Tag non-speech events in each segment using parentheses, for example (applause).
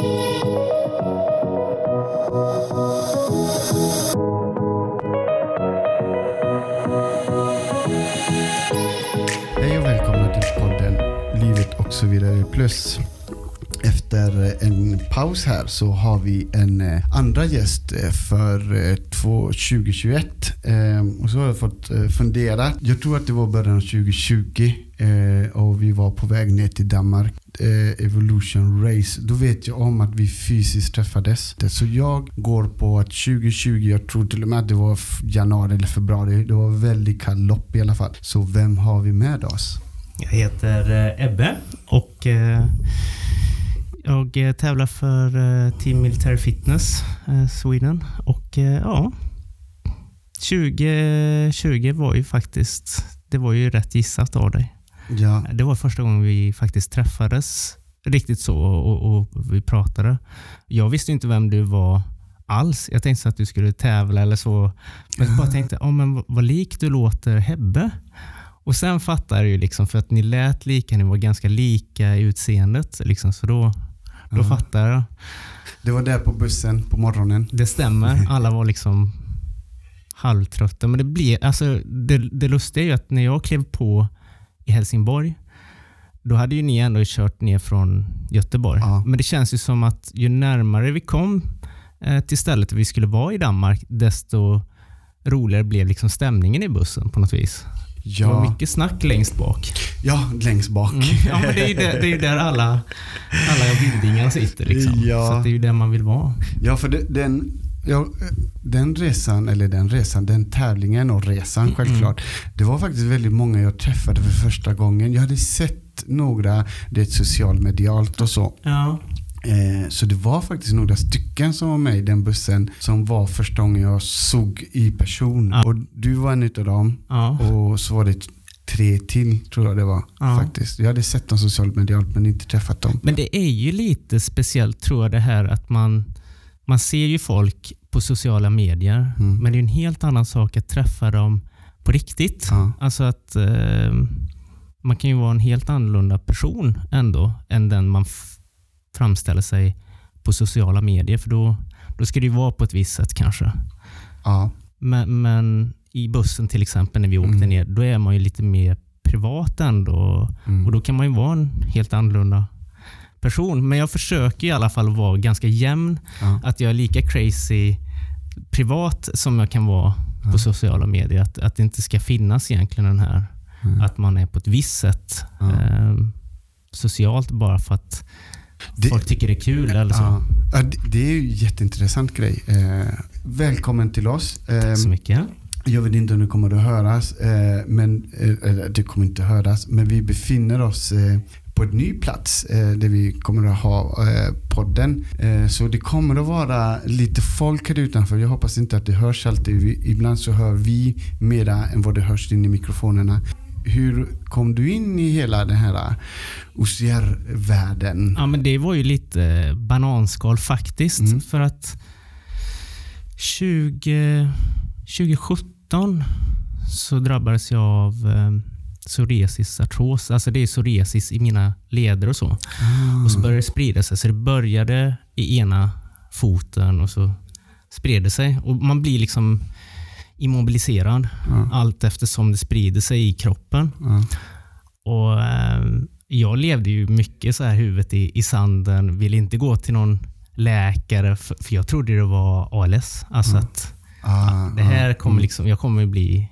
Hej och välkomna till podden Livet och så vidare plus. Efter en paus här så har vi en eh, andra gäst eh, för eh, 2021. Och så har jag fått fundera. Jag tror att det var början av 2020 och vi var på väg ner till Danmark. Evolution Race. Då vet jag om att vi fysiskt träffades. Så jag går på att 2020, jag tror till och med att det var januari eller februari. Det var väldigt kall lopp i alla fall. Så vem har vi med oss? Jag heter Ebbe och jag eh, tävlar för eh, Team Military Fitness eh, Sweden. Och ja, 2020 var ju faktiskt, det var ju rätt gissat av dig. Ja, Det var första gången vi faktiskt träffades riktigt så och, och vi pratade. Jag visste inte vem du var alls. Jag tänkte så att du skulle tävla eller så. Men jag bara (laughs) tänkte, oh, men vad- vad lik du låter Hebbe. Och sen fattade jag ju liksom, för att ni lät lika, ni var ganska lika i utseendet. Liksom, så då, då Ja. fattade jag. det var där på bussen på morgonen. Det stämmer. (laughs) Alla var liksom halvtrötta. Men det, blev, alltså, det, det lustiga är ju att när jag klev på i Helsingborg, då hade ju ni ändå kört ner från Göteborg. Ja. Men det känns ju som att ju närmare vi kom eh, till stället vi skulle vara i Danmark, desto roligare blev liksom stämningen i bussen på något vis. Det var Ja, mycket snack längst bak. ja längst bak. Mm. Ja, men det är ju där, det är där alla, alla vildingar sitter. Liksom. Ja. Så det är ju där man vill vara. Ja, för det, den, ja, den resan, eller den resan, den tävlingen och resan självklart. Det var faktiskt väldigt många jag träffade för första gången. Jag hade sett några, det är socialmedialt och så. Ja. Eh, så det var faktiskt några stycken som var med i den bussen som var första gången jag såg i person. Ja. Och du var en utav dem. Ja. Och så var det tre till tror jag det var Ja. faktiskt. Jag hade sett dem socialt medialt men inte träffat dem. Men det är ju lite speciellt tror jag det här att man, man ser ju folk på sociala medier, Mm. men det är en helt annan sak att träffa dem på riktigt. Ja. Alltså att eh, man kan ju vara en helt annorlunda person ändå än den man f- framställer sig på sociala medier. För då, då ska det ju vara på ett visst sätt kanske. Ja. Men, men i bussen till exempel när vi åkte Mm. ner, då är man ju lite mer privat ändå. Mm. Och då kan man ju vara en helt annorlunda person. Men jag försöker i alla fall vara ganska jämn. Ja. Att jag är lika crazy privat som jag kan vara Ja. på sociala medier. Att, att det inte ska finnas egentligen den här, Mm. att man är på ett visst sätt eh, socialt bara för att Det- folk tycker det är kul eller så. Ja. Det- är ju en jätteintressant grej. Eh, välkommen till oss. Eh, Tack så mycket. jag vet inte om det kommer att höras, eh, men, eh, eller det kommer inte att höras, men vi befinner oss eh, på en ny plats eh, där vi kommer att ha eh, podden. Eh, så det kommer att vara lite folk här utanför. Jag hoppas inte att det hörs alltid. Vi, ibland så hör vi mera än vad det hörs in i mikrofonerna. Hur kom du in i hela den här OCR-världen? Ja, men det var ju lite bananskal faktiskt. Mm. För att 20, 2017 så drabbades jag av eh, psoriasis artros. Alltså det är psoriasis i mina leder och så. Ah. Och så började det sprida sig. Så det började i ena foten och så spred det sig. Och man blir liksom immobiliserad Ja. allt eftersom det sprider sig i kroppen. Ja. Och eh, Jag levde ju mycket så här huvudet i, i sanden, ville inte gå till någon läkare för, för jag trodde det var ALS. Alltså att Ah, det här kommer liksom, jag kommer bli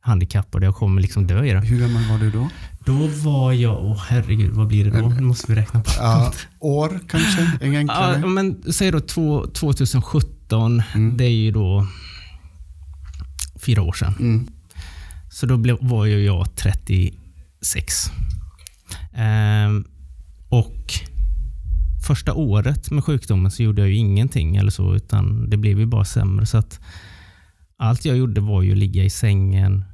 handikappad, jag kommer liksom dö i det. Hur gammal var du då? Då var jag, åh herregud, vad blir det då? Nu måste vi räkna på. Ja, år kanske? En enklare? Ja, men säg då två, 2017, Mm. det är ju då fyra år sedan. Mm. Så då blev, var ju jag 36. Ehm, och första året med sjukdomen så gjorde jag ju ingenting eller så, utan det blev ju bara sämre. Så att allt jag gjorde var ju att ligga i sängen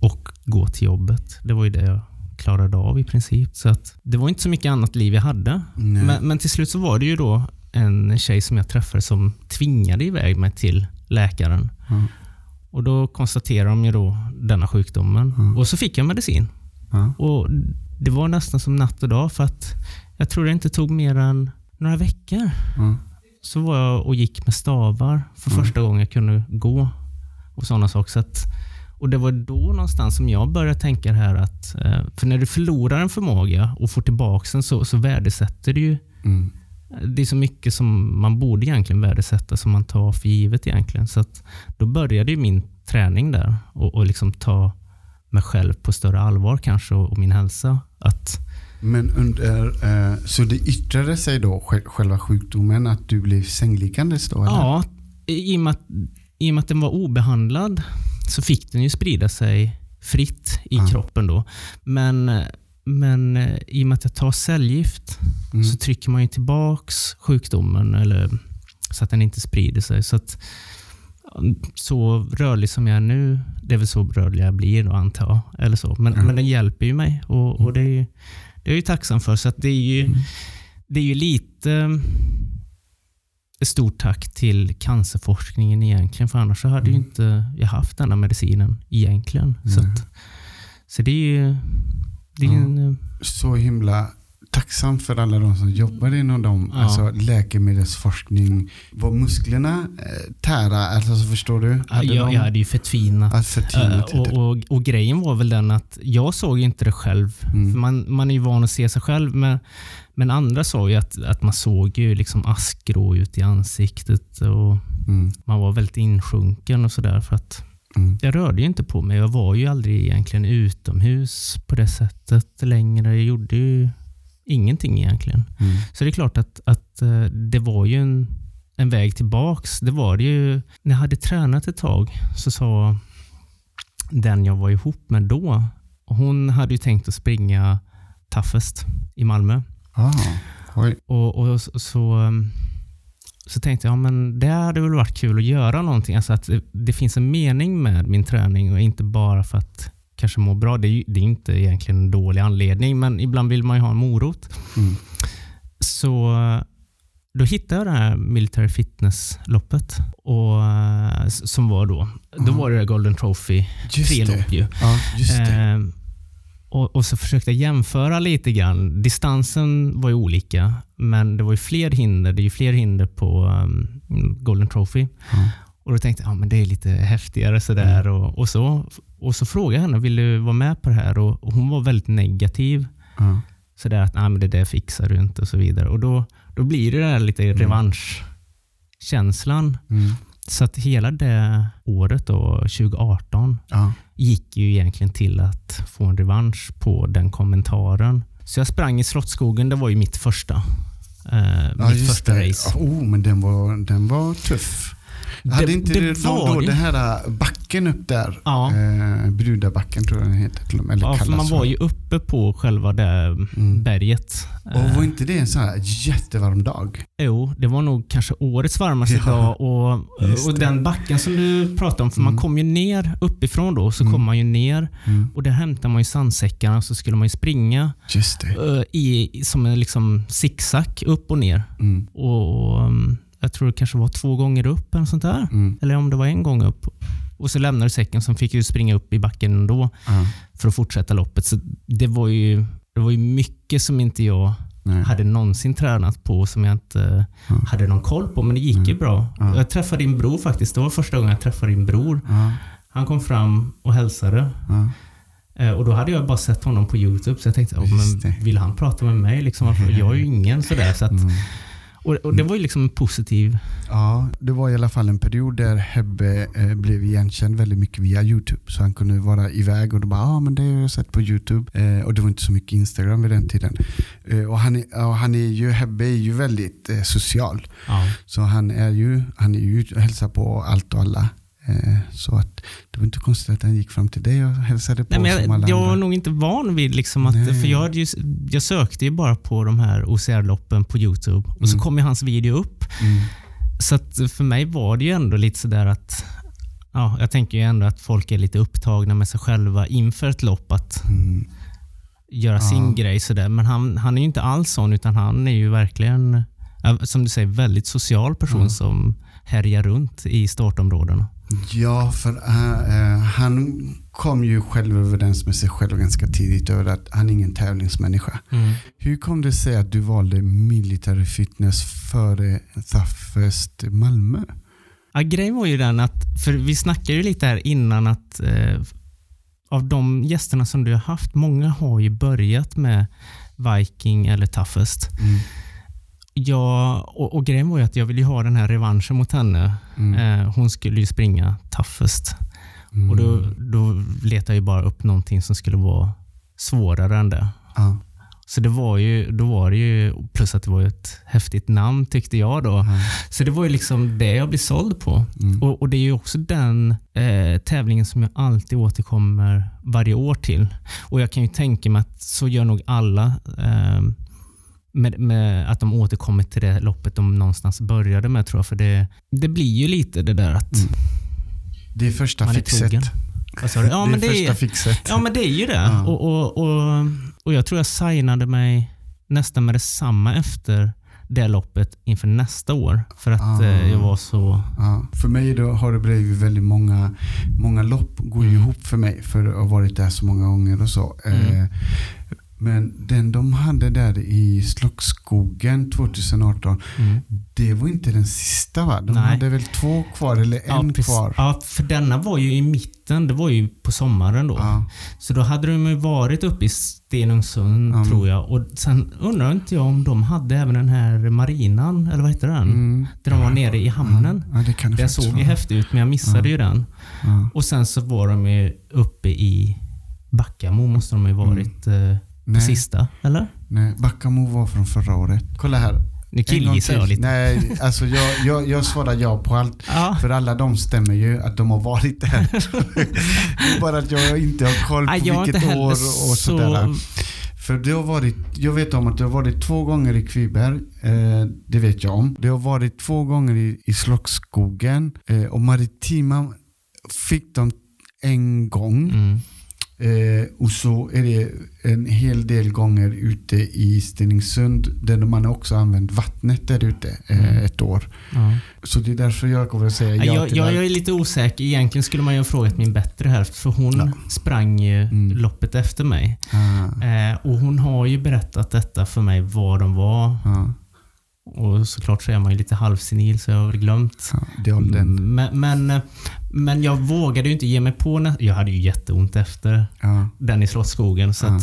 och gå till jobbet. Det var ju det jag klarade av i princip. Så att det var inte så mycket annat liv jag hade. Men, men till slut så var det ju då en tjej som jag träffade som tvingade iväg mig till läkaren. Ja. Och Då konstaterade de ju då denna sjukdomen. Mm. Och så fick jag medicin. Ja. Och Det var nästan som natt och dag för att jag tror det inte tog mer än några veckor Ja. så var jag och gick med stavar för Mm. första gången jag kunde gå. och sådana saker. Så att, och Det var då någonstans som jag började tänka det här att eh, för när du förlorar en förmåga och får tillbaka den så, så värdesätter du ju Mm. Det är så mycket som man borde egentligen värdesätta som man tar för givet egentligen. Så då började ju min träning där och, och liksom ta mig själv på större allvar kanske och, och min hälsa. Att, Men under, eh, så det yttrade sig då, sj- själva sjukdomen, att du blev sängliggandes då? Eller? ja, i och, med att, i och med att den var obehandlad så fick den ju sprida sig fritt i Ja. kroppen då. Men, men eh, i och med att jag tar cellgift Mm. så trycker man ju tillbaks sjukdomen eller, så att den inte sprider sig. Så, att, så rörlig som jag är nu, det är väl så rörlig jag blir då antar jag. Eller så. Men, Ja. men den hjälper ju mig och, och det, är ju, det är jag ju tacksam för. Så det, är ju, det är ju lite mm, stort tack till cancerforskningen egentligen. För annars hade ju inte jag haft denna medicinen egentligen. Så, att, så det är ju det är Ja. en, eh, Så himla tacksam för alla de som jobbar inom dem. Ja. Alltså läkemedelsforskning. Var musklerna eh, tära? Alltså så förstår du? Ja, jag, de- jag hade ju förtvinat. Alltså, förtvinat Eh, och, och, och grejen var väl den att jag såg inte det själv. Mm. Man, man är ju van att se sig själv. Men, men andra sa ju att, att man såg ju liksom askgrå ut i ansiktet och Mm. man var väldigt insjunken och sådär. För att Mm. jag rörde ju inte på mig. Jag var ju aldrig egentligen utomhus på det sättet längre. Jag gjorde ju ingenting egentligen. Mm. Så det är klart att, att eh, det var ju en, en väg tillbaks. Det var det ju. När jag hade tränat ett tag så sa den jag var ihop med då, hon hade ju tänkt att springa Toughest i Malmö. Ah. Och, och så, så, tänkte jag, ja, men det hade väl varit kul att göra någonting. Alltså att det, finns en mening med min träning och inte bara för att kanske må bra. Det är, det är inte egentligen en dålig anledning, men ibland vill man ju ha en morot. Mm. Så då hittade jag det här Military Fitness-loppet. Och, som var då. Då var det Golden Trophy, Just tre det. lopp ju. Ja. Eh, och, och så försökte jag jämföra lite grann. Distansen var ju olika, men det var ju fler hinder. Det är ju fler hinder på um, Golden Trophy. Ja. Och då tänkte jag, ja, men det är lite häftigare sådär. Mm. Och, och, så, och så frågade jag henne, vill du vara med på det här? Och, och hon var väldigt negativ. Ja. Sådär att, nej men det där fixar du inte och så vidare. Och då, då blir det där lite revanschkänslan. Mm. Så att hela det året då, 2018, Ja. Gick ju egentligen till att få en revansch på den kommentaren. Så jag sprang i Slottsskogen, det var ju mitt första. Eh, Ja, mitt första det. race. Oh, men den var, den var tuff. Hade inte det, det var då, det. den här backen upp där? Ja. Eh, Brudabacken tror jag den heter. Eller Ja, för man var ju uppe på själva det Mm. berget. Och var inte det en sån här jättevarm dag? Jo, det var nog kanske årets varmaste Ja, dag. Och, och den backen som du pratade om, för man Mm. kom ju ner uppifrån då, så Mm. kom man ju ner Mm. och där hämtade man ju sandsäckarna och så skulle man ju springa Just det. i, som en liksom zigzag upp och ner. Mm. Och, och um, Jag tror det kanske var två gånger upp eller sånt där. Mm. Eller om det var en gång upp. Och så lämnade du säcken, så fick ju springa upp i backen ändå Ja. för att fortsätta loppet. Så det var ju, det var ju mycket som inte jag Nej. hade någonsin tränat på som jag inte Ja. hade någon koll på. Men det gick ju bra. Ja. Jag träffade din bror faktiskt. Det var första gången jag träffade din bror. Han kom fram och hälsade. Eh, Och Då hade jag bara sett honom på Youtube, så jag tänkte, oh, men vill han prata med mig? Liksom, jag är ju ingen sådär. Så att, Mm. Och, och Det var ju liksom positiv... Ja, det var i alla fall en period där Hebbe eh, blev igenkänd väldigt mycket via YouTube. Så han kunde vara iväg och då bara, ja ah, men det har jag sett på YouTube. Eh, och det var inte så mycket Instagram vid den tiden. Eh, och han är, och han är ju, Hebbe är ju väldigt eh, social. Ja. Så han är ju, han är ju hälsar på allt och alla. Eh, så att det var inte konstigt att han gick fram till dig och hälsade på Nej, men som alla jag, jag var nog inte van vid liksom att, Nej. för jag, ju, jag sökte ju bara på de här OCR-loppen på Youtube och så Mm. kom ju hans video upp. Mm. Så att för mig var det ju ändå lite sådär att Ja, jag tänker ju ändå att folk är lite upptagna med sig själva inför ett lopp. Att Mm. göra Ja. sin grej sådär. Men han, han är ju inte alls sån, utan han är ju verkligen, som du säger, väldigt social person Mm. som härja runt i startområdena. Ja, för uh, han kom ju själv överens med sig själv ganska tidigt över att han är ingen tävlingsmänniska. Mm. Hur kom det sig att du valde military fitness före Thafest Malmö? Ja, grejen var ju den att, för vi snackade ju lite här innan att eh, av de gästerna som du har haft, många har ju börjat med Viking eller Toughest. Mm. Ja, och, och grejen var ju att jag ville ha den här revanschen mot henne. Mm. Eh, hon skulle ju springa Toughest. Mm. Och då, då letade jag bara upp någonting som skulle vara svårare än det. Ja. Så det var ju, då var det ju, plus att det var ett häftigt namn tyckte jag då. Ja. Så det var ju liksom det jag blev såld på. Mm. Och, och Det är ju också den eh, tävlingen som jag alltid återkommer varje år till. Och Jag kan ju tänka mig att så gör nog alla. Eh, med, med att de återkommer till det loppet de någonstans började med tror jag. För det, det blir ju lite det där att Mm. Det är första man är fixet. du? Ja, det men är det första är, fixet. ja, men det är ju det. Ja. Och, och, och, och Jag tror jag signade mig nästan med detsamma efter det loppet inför nästa år. För att Ah. eh, jag var så... Ja, för mig då har det blivit väldigt många, många lopp går Mm. ihop för mig för att ha varit där så många gånger och så. Mm. Eh, men den de hade där i Slottskogen 2018, Mm. det var inte den sista va? De Nej. hade väl två kvar eller en precis. kvar? Ja, för denna var ju i mitten. Det var ju på sommaren då. Ja. Så då hade de ju varit uppe i Stenungsund Ja. tror jag. Och Sen undrar inte jag om de hade även den här marinan, eller vad heter den? Mm. Där de var nere i hamnen. Ja, det kan det Den såg ju häftig ut men jag missade ju den. Och sen så var de ju uppe i Backamo måste de ju varit eh, Mm. Nej. sista, eller? Nej, Backamo var från förra året. Kolla här. Nu killgissar jag lite. Nej, alltså jag, jag, jag svarar ja på allt. (laughs) Ja. För alla de stämmer ju att de har varit där. (laughs) det är bara att jag inte har koll på har vilket år och så... sådär. För det har varit, jag vet om att det har varit två gånger i Kviberg. Eh, det vet jag om. Det har varit två gånger i, i Slottskogen. Eh, och Maritima fick de en gång. Mm. Eh, och så är det en hel del gånger ute i Stenungsund där man också använt vattnet där ute eh, Mm. ett år. Ja. Så det är därför jag kommer att säga ja Ja, jag, till jag, jag är lite osäker. Egentligen skulle man ju ha frågat min bättre hälft för hon Ja. sprang ju Mm. loppet efter mig. Ah, Eh, och Hon har ju berättat detta för mig, vad de var. ja, Och såklart så är man ju lite halvsenil så jag har glömt. ja, åldern. Men, men, men jag vågade ju inte ge mig på Jag hade ju jätteont efter Ja, den i Slottsskogen. Så Ja.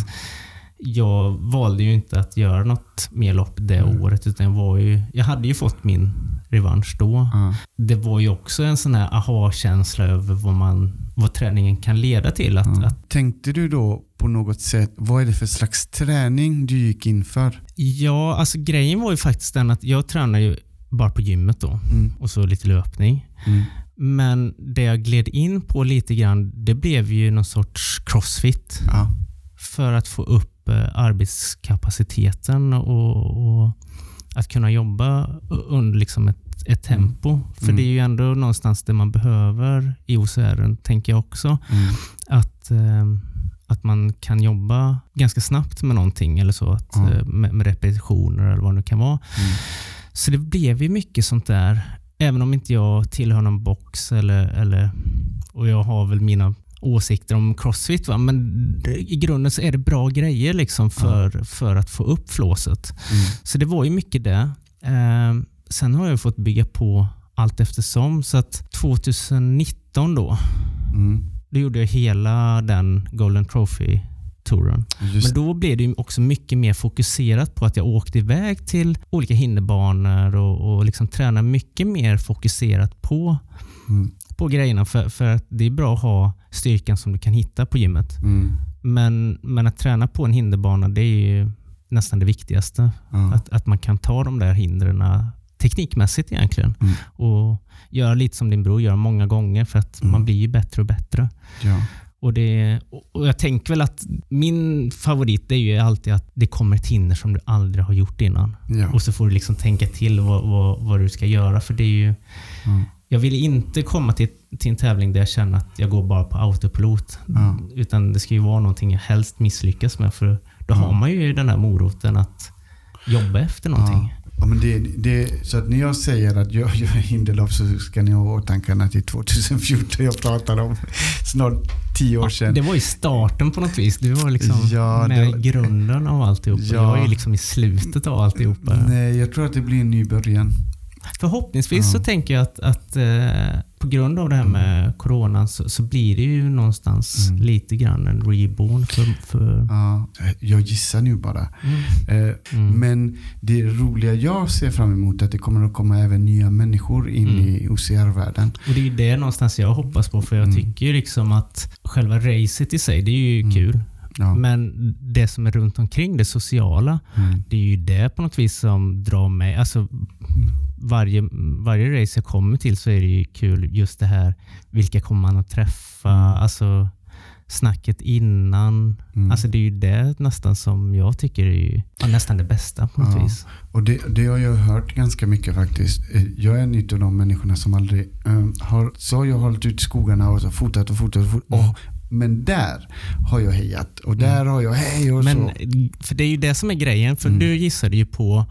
jag valde ju inte att göra något mer lopp det Mm. året. Utan jag, var ju, jag hade ju fått min revansch då. Det var ju också en sån här aha-känsla över vad, man, vad träningen kan leda till. Att, ja. att, Tänkte du då på något sätt, vad är det för slags träning du gick in för? ja, alltså grejen var ju faktiskt den att jag tränade ju bara på gymmet då. Mm, Och så lite löpning. mm, Men det jag gled in på lite grann, det blev ju någon sorts crossfit. ja, För att få upp eh, arbetskapaciteten och, och att kunna jobba under liksom ett, ett tempo. För Mm. det är ju ändå någonstans det man behöver i OCR, tänker jag också. mm, Att, eh, att man kan jobba ganska snabbt med någonting eller så. Att, Ja. eh, med, med repetitioner eller vad det nu kan vara. mm, Så det blev ju mycket sånt där. Även om inte jag tillhör någon box eller, eller och jag har väl mina åsikter om crossfit. Va? Men i grunden så är det bra grejer liksom för, för att få upp flåset. mm, Så det var ju mycket det. Eh, sen har jag fått bygga på allt eftersom. Så att 2019 då, mm. då gjorde jag hela den Golden Trophy-touren. Just Men då blev det också mycket mer fokuserat på att jag åkte iväg till olika hinderbanor och, och liksom tränade mycket mer fokuserat på, mm, på grejerna. För, för att det är bra att ha styrkan som du kan hitta på gymmet. mm, Men, men att träna på en hinderbana, det är ju nästan det viktigaste. ja, Att, att man kan ta de där hindren teknikmässigt egentligen. Mm. Och göra lite som din bror gör många gånger för att Mm. man blir ju bättre och bättre. ja, Och, det, och Jag tänker väl att min favorit är ju alltid att det kommer ett hinder som du aldrig har gjort innan. ja, Och så får du liksom tänka till vad, vad, vad du ska göra. För det är ju, ja, jag vill inte komma till, till en tävling där jag känner att jag går bara på autopilot. Ja. Utan det ska ju vara någonting jag helst misslyckas med. För då har man ju den här moroten att jobba efter någonting. Ja. Ja, men det, det, så att när jag säger att jag gör hinderlopp så ska ni ha i åtanke att det är 2014 jag pratar om. Snart tio år sedan. Det var i starten på något vis. Du var liksom Ja, med var- i grunden av alltihop. Ja. Jag är ju liksom i slutet av alltihopa. Nej, jag tror att det blir en ny början. Förhoppningsvis så tänker jag att, att eh, på grund av det här med coronan så, så blir det ju någonstans Mm. lite grann en reborn för... för Ja, jag gissar nu bara. mm. Eh, Mm. Men det roliga jag ser fram emot är att det kommer att komma även nya människor in Mm. i OCR-världen. Och det är ju det någonstans jag hoppas på för jag Mm. tycker ju liksom att själva racet i sig, det är ju Mm. kul. Ja. Men det som är runt omkring, det sociala, Mm. det är ju det på något vis som drar mig. Alltså, varje, varje race jag kommer till så är det ju kul just det här, vilka kommer man att träffa? Mm. Alltså snacket innan. Mm. Alltså det är ju det nästan som jag tycker är ja, nästan det bästa på något Ja. vis. Och det, det har jag hört ganska mycket faktiskt. Eh, Jag är en av de människorna som aldrig eh, har... Så har jag hållit ut i skogarna och så fotat och fotat och fotat. Mm. Och, men där har jag hejat och där har jag hej och Men så. för det är ju det som är grejen, för Mm. du gissade ju på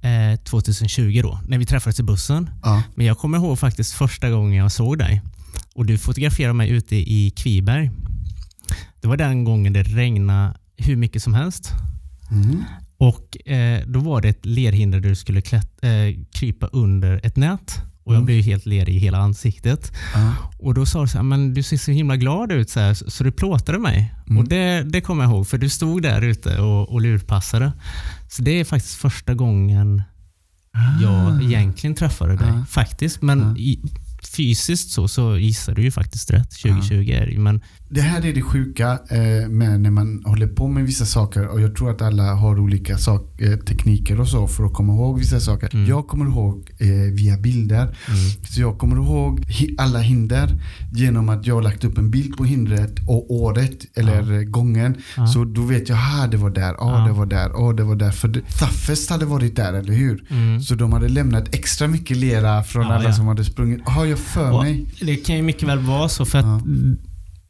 eh, 2020 då, när vi träffades i bussen. Ja. Men jag kommer ihåg faktiskt första gången jag såg dig och du fotograferade mig ute i Kviberg. Det var den gången det regnade hur mycket som helst. Mm. Och eh, Då var det ett lerhinder där du skulle klätt, eh, krypa under ett nät. Och Jag Mm. blev helt lerig i hela ansiktet. Ja. Och Då sa du så här, men du ser så himla glad ut så, här, så så du plåtade mig. Mm. Och det, det kommer jag ihåg, för du stod där ute och, och lurpassade. Så det är faktiskt första gången jag egentligen träffade dig. Ah. Faktiskt. Men Ah. i, fysiskt så, så gissar du ju faktiskt rätt. 2020 är det ju. Men Det här är det sjuka eh, med när man håller på med vissa saker och jag tror att alla har olika sak, eh, tekniker och så för att komma ihåg vissa saker. Mm. Jag kommer ihåg eh, via bilder. mm, Så jag kommer ihåg hi- alla hinder genom att jag har lagt upp en bild på hindret och året eller eh, gången. Ja. Så då vet jag, ah det var där, ah Ja. det var där, ah det var där. För Thuffest hade varit där, eller hur? mm. Så de hade lämnat extra mycket lera från Ja, alla ja. som hade sprungit. Har jag för Och mig? Det kan ju mycket väl vara så för att Ja.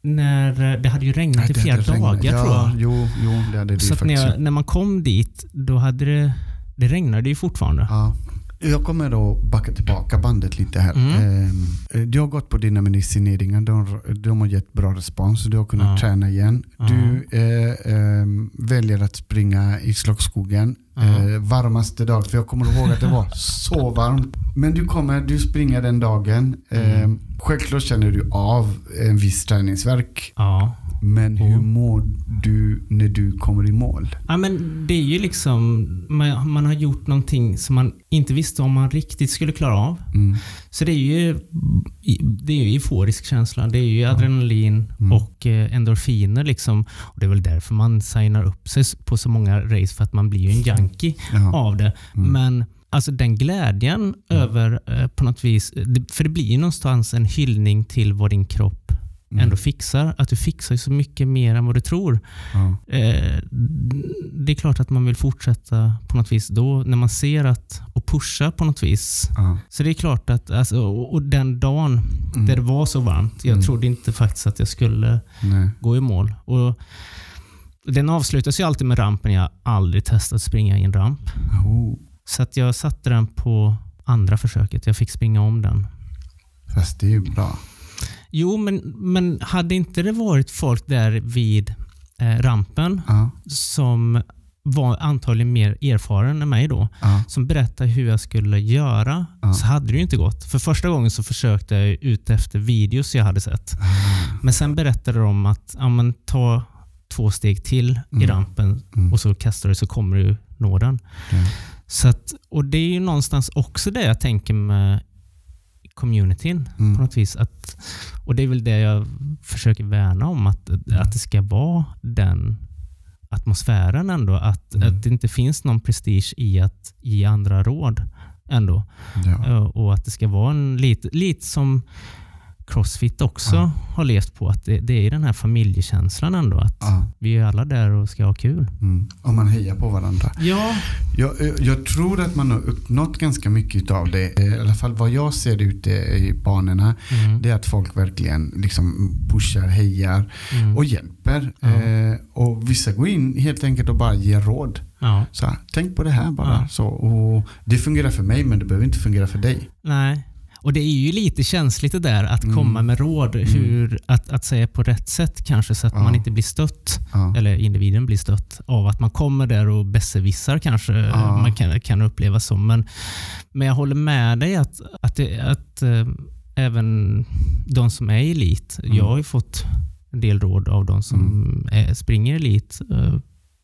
när det hade ju regnat i flera regnat. dagar ja, tror jag. Jo, jo, det hade det Så när, jag, när man kom dit, då hade det, det regnade ju fortfarande. Ja. Jag kommer då backa tillbaka bandet lite här. Mm. Eh, Du har gått på dina medicineringar. De, de har gett bra respons. Du har kunnat Ja. träna igen. Du eh, eh, väljer att springa i Slottsskogen. Ja. Eh, varmaste dag. För jag kommer ihåg att det var (laughs) så varmt. Men du kommer, du springer den dagen. Mm. Självklart känner du av en viss träningsverk. Ja. Men hur Mm. mår du när du kommer i mål? ja, men det är ju liksom, man, man har gjort någonting som man inte visste om man riktigt skulle klara av. Mm. Så det är ju det är ju euforisk känsla. Det är ju adrenalin Mm. och eh, endorfiner. Liksom. Och det är väl därför man signar upp sig på så många race, för att man blir ju en junkie Ja. av det. Mm. Men alltså den glädjen över eh, på något vis, det, för det blir ju någonstans en hyllning till vad din kropp Mm. ändå fixar. Att du fixar så mycket mer än vad du tror. Ja. Eh, det är klart att man vill fortsätta på något vis då, när man ser att, och pusha på något vis. Ja. Så det är klart att, alltså, och och den dagen Mm. där det var så varmt, jag Mm. trodde inte faktiskt att jag skulle Nej. gå i mål. Och den avslutas ju alltid med rampen. Jag har aldrig testat att springa i en ramp. Oh. Så att jag satte den på andra försöket. Jag fick springa om den. Fast det är ju bra. Jo, men, men hade inte det varit folk där vid eh, rampen Ja. som var antagligen mer erfaren än mig då, Ja. som berättade hur jag skulle göra, Ja. så hade det ju inte gått. För första gången så försökte jag ut efter videos jag hade sett. Men sen berättade de att ja, men, ta två steg till i Mm. rampen Mm. och så kastar du så kommer du nå den. Ja. Så att, och Det är ju någonstans också det jag tänker med communityn Mm. på något vis. Att, och Det är väl det jag försöker värna om, att, att det ska vara den atmosfären ändå. Att, Mm. att det inte finns någon prestige i att ge andra råd ändå. Ja. Eh, Och att det ska vara en lite, lite som Crossfit också Ja. har levt på. Att det, det är den här familjekänslan ändå. Att Ja. vi är alla där och ska ha kul. Mm. Och man hejar på varandra. Ja. Jag, jag tror att man har uppnått ganska mycket av det. Eh, I alla fall vad jag ser ute i banorna. Mm. Det är att folk verkligen liksom pushar, hejar Mm. och hjälper. Ja. Eh, och vissa går in helt enkelt och bara ger råd. Så här, tänk på det här bara. Så, och det fungerar för mig men det behöver inte fungera för dig. Nej. Och det är ju lite känsligt det där att Mm. komma med råd. Hur, att, att säga på rätt sätt kanske så att Ja. man inte blir stött. Ja. Eller individen blir stött av att man kommer där och besserwissar kanske. Ja. Man kan, kan uppleva så. Men, men jag håller med dig att, att, det, att eh, även de som är elit. Mm. Jag har ju fått en del råd av de som är, springer elit. Eh,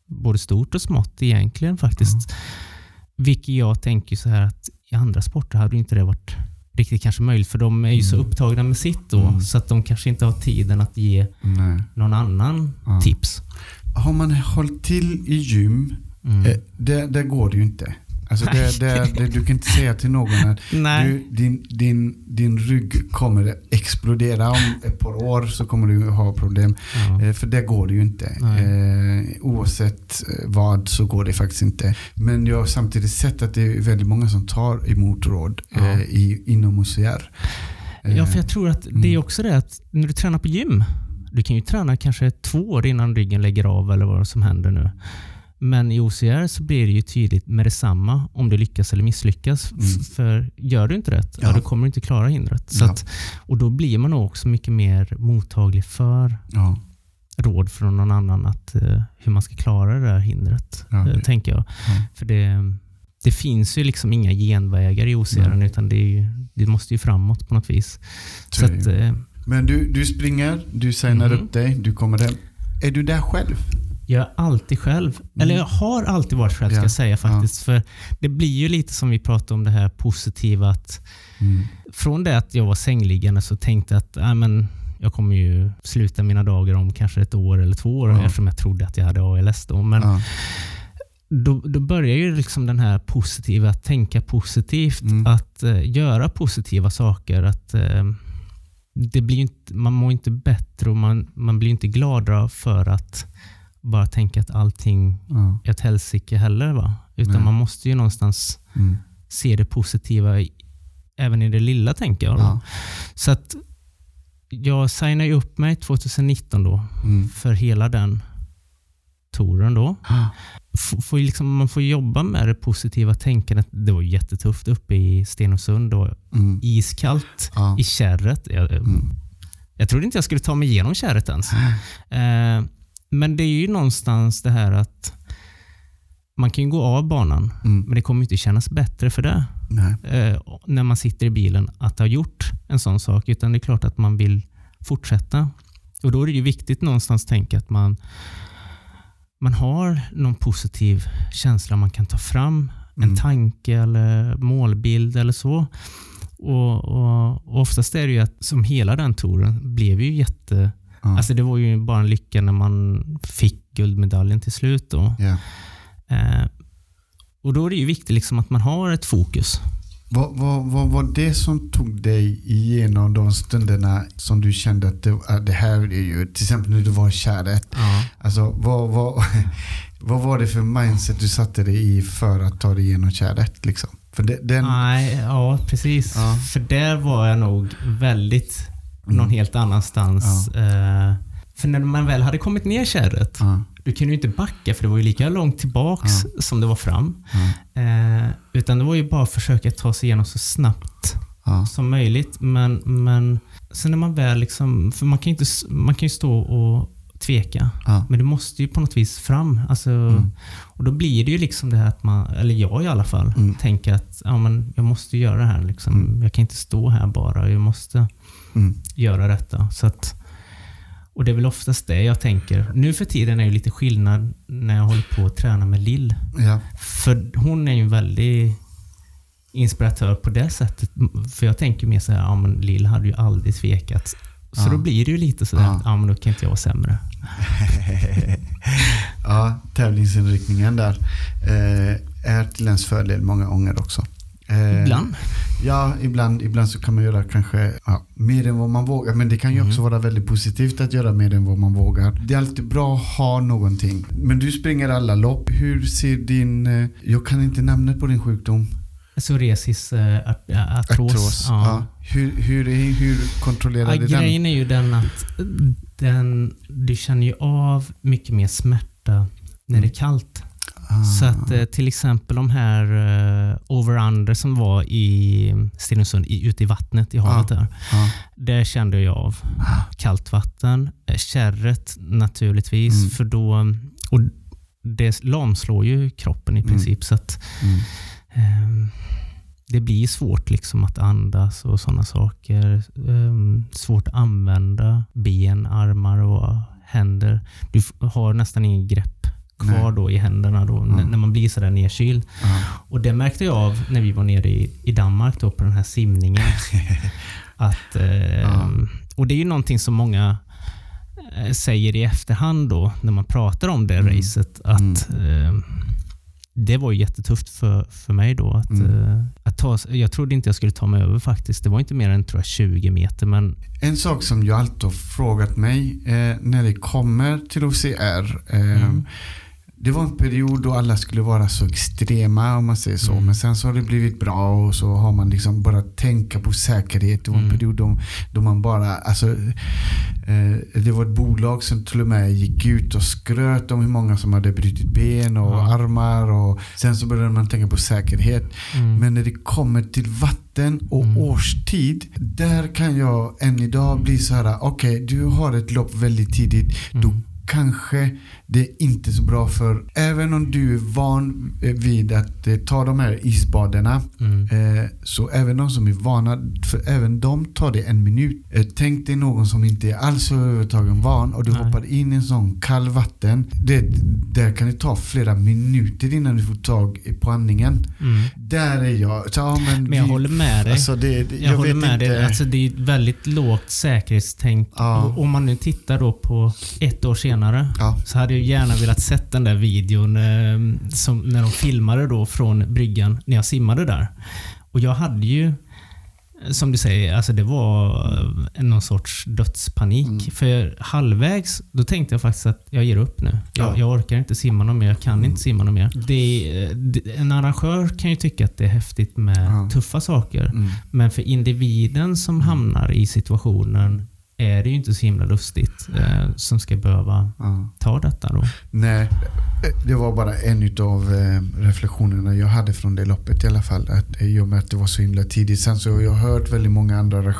både stort och smått egentligen faktiskt. Vilket jag tänker så här att i andra sporter hade inte det varit riktigt kanske möjligt. För de är ju så upptagna med sitt då. Mm. Så att de kanske inte har tiden att ge Nej. någon annan Ja. tips. Har man hållit till i gym, Mm. eh, det, det går det ju inte. Alltså det, det, det, du kan inte säga till någon att du, din, din, din rygg kommer explodera om ett par år så kommer du ha problem. Ja. Eh, För det går det ju inte. Eh, oavsett eh, vad så går det faktiskt inte. Men jag har samtidigt sett att det är väldigt många som tar emot råd Ja. eh, i, inom OCR. Eh, Ja, för jag tror att det är mm. också det att när du tränar på gym, du kan ju träna kanske två år innan ryggen lägger av eller vad som händer nu. Men i OCR så blir det ju tydligt med detsamma om du lyckas eller misslyckas. Mm. För gör du inte rätt, ja. Ja. då kommer du inte klara hindret. Så Ja. att, och då blir man också mycket mer mottaglig för råd från någon annan att, eh, hur man ska klara det där hindret, det- tänker jag. ja. För det, det finns ju liksom inga genvägar i OCR, utan det, ju, det måste ju framåt på något vis. Så att, ju. eh, Men du, du springer, du signar Mhm. upp dig, du kommer hem. Är du där själv? Jag är alltid själv. Eller jag har alltid varit själv ska Mm. Ja, jag säga faktiskt. För Det blir ju lite som vi pratade om det här positiva. att Mm. Från det att jag var sängliggande så tänkte jag att äh, men, jag kommer ju sluta mina dagar om kanske ett år eller två år Ja. eftersom jag trodde att jag hade ALS då. Men Ja. då, då börjar ju liksom den här positiva, att tänka positivt, Mm. att eh, göra positiva saker. Att, eh, det blir inte, man mår inte bättre och man, man blir inte gladare för att bara tänka att allting Ja. är ett helsike heller. Va? Utan Nej. man måste ju någonstans Mm. se det positiva i, även i det lilla, tänker jag. Då. Ja. Så att jag signade upp mig 2019 då Mm. för hela den touren då. Ah. F- liksom, man får jobba med det positiva tänkandet. Det var jättetufft uppe i Stenungsund. Var Mm. iskallt Ja. i kärret. Jag, Mm. jag trodde inte jag skulle ta mig igenom kärret ens. Eh, men det är ju någonstans det här att man kan gå av banan, Mm. men det kommer inte kännas bättre för det. Eh, när man sitter i bilen att ha gjort en sån sak. Utan det är klart att man vill fortsätta. Och Då är det ju viktigt någonstans att tänka att man, man har någon positiv känsla man kan ta fram. Mm. En tanke eller målbild eller så. Och, och, och Oftast är det ju att som hela den touren blev ju jätte... Ja. Alltså det var ju bara en lycka när man fick guldmedaljen till slut. Då. Ja. Eh, och Då är det ju viktigt liksom att man har ett fokus. Vad, vad, vad var det som tog dig igenom de stunderna som du kände att det, att det här är ju, till exempel när du var i kärret. Ja. Alltså vad, vad, (laughs) vad var det för mindset du satte dig i för att ta dig igenom kärret? Liksom? För det, den, Nej, ja precis. Ja. För där var jag nog väldigt Mm. någon helt annanstans. Eh, för när man väl hade kommit ner kärret, ja, du kunde ju inte backa för det var ju lika långt tillbaks som det var fram. ja, Eh, utan det var ju bara att försöka ta sig igenom så snabbt ja, som möjligt. Men, men sen när man väl liksom, för man kan ju, inte, man kan ju stå och tveka. ja, Men det måste ju på något vis fram. Alltså, Mm. Och då blir det ju liksom det här att man, eller jag i alla fall, Mm. tänker att ja, men jag måste göra det här. Liksom. Mm. Jag kan inte stå här bara. Jag måste mm, göra detta. Så att, och det är väl oftast det jag tänker. Nu för tiden är det lite skillnad när jag håller på att träna med Lill. ja, För hon är ju en väldig inspiratör på det sättet. För jag tänker mer så här, ja men Lill hade ju aldrig tvekat. Så Ja. då blir det ju lite sådär, Ja. att ja men då kan inte jag vara sämre. (laughs) ja, tävlingsinriktningen där eh, är till ens fördel många gånger också. Eh, Ibland. Ja, ibland, ibland så kan man göra kanske ja, mer än vad man vågar. Men det kan ju också vara väldigt positivt att göra mer än vad man vågar. Det är alltid bra att ha någonting. Men du springer alla lopp. Hur ser din... eh, Jag kan inte namnet på din sjukdom. Psoriasis, äh, artros. Artros. Ja. Ja. Hur, hur, är, hur kontrollerar Ja, du den? grejen är ju den att den, du känner ju av mycket mer smärta när Mm. det är kallt. Så att eh, till exempel de här eh, over-under som var i Stenungsund, i, ute i vattnet i havet där. Ja. Där kände jag av kallt vatten. Eh, Kärret naturligtvis, Mm. för då... Och det lamslår ju kroppen i princip. Så att Mm. Ehm, det blir svårt liksom att andas och sådana saker. Ehm, svårt att använda ben, armar och händer. Du har nästan ingen grepp kvar Nej. då i händerna då, n- när man blir sådär nedkyld. Ja. Och det märkte jag av när vi var nere i, i Danmark då på den här simningen. (laughs) att, ehm, Och det är ju någonting som många eh, säger i efterhand då när man pratar om det racet. Att ehm, det var jättetufft för, för mig då. Att, eh, att ta, jag trodde inte jag skulle ta mig över faktiskt. Det var inte mer än tror jag, 20 meter. Men En sak som jag alltid har frågat mig eh, när det kommer till OCR. Eh, Mm. Det var en period då alla skulle vara så extrema om man säger så. Mm. Men sen så har det blivit bra och så har man liksom bara tänka på säkerhet. Det var en Mm. period då, då man bara, alltså eh, det var ett bolag som till och med gick ut och skröt om hur många som hade brutit ben och Ja. armar. Och sen så började man tänka på säkerhet. Mm. Men när det kommer till vatten och Mm. årstid. Där kan jag än idag bli så här. Okej, du har ett lopp väldigt tidigt. Då Mm. kanske det är inte så bra för även om du är van vid att eh, ta de här isbaderna. Mm. Eh, så även de som är vana, för även de tar det en minut. Eh, tänk dig någon som inte är alls överhuvudtaget van och du Nej. hoppar in i en sån kall vatten. Det, där kan det ta flera minuter innan du får tag på andningen. Mm. Där är jag. Så, ja, men Men jag vi- håller med dig. Alltså det, det, Jag, jag, håller med inte. dig. Alltså det är ett väldigt lågt säkerhetstänk. Ja. Om man nu tittar då på ett år senare Ja. så hade jag gärna velat sett den där videon eh, som, när de filmade då från bryggan när jag simmade där. Och jag hade ju, som du säger, alltså det var eh, någon sorts dödspanik. Mm. För halvvägs, då tänkte jag faktiskt att jag ger upp nu. Jag, Ja. Mm. jag orkar inte simma något mer, jag kan inte simma något mer. Det, eh, det, en arrangör kan ju tycka att det är häftigt med Ja. tuffa saker. Mm. Men för individen som hamnar i situationen är det ju inte så himla lustigt eh, som ska behöva Ja. ta detta då. Nej, det var bara en av reflektionerna jag hade från det loppet i alla fall. Att, eh, I och med att det var så himla tidigt. Sen så har jag hört väldigt många andra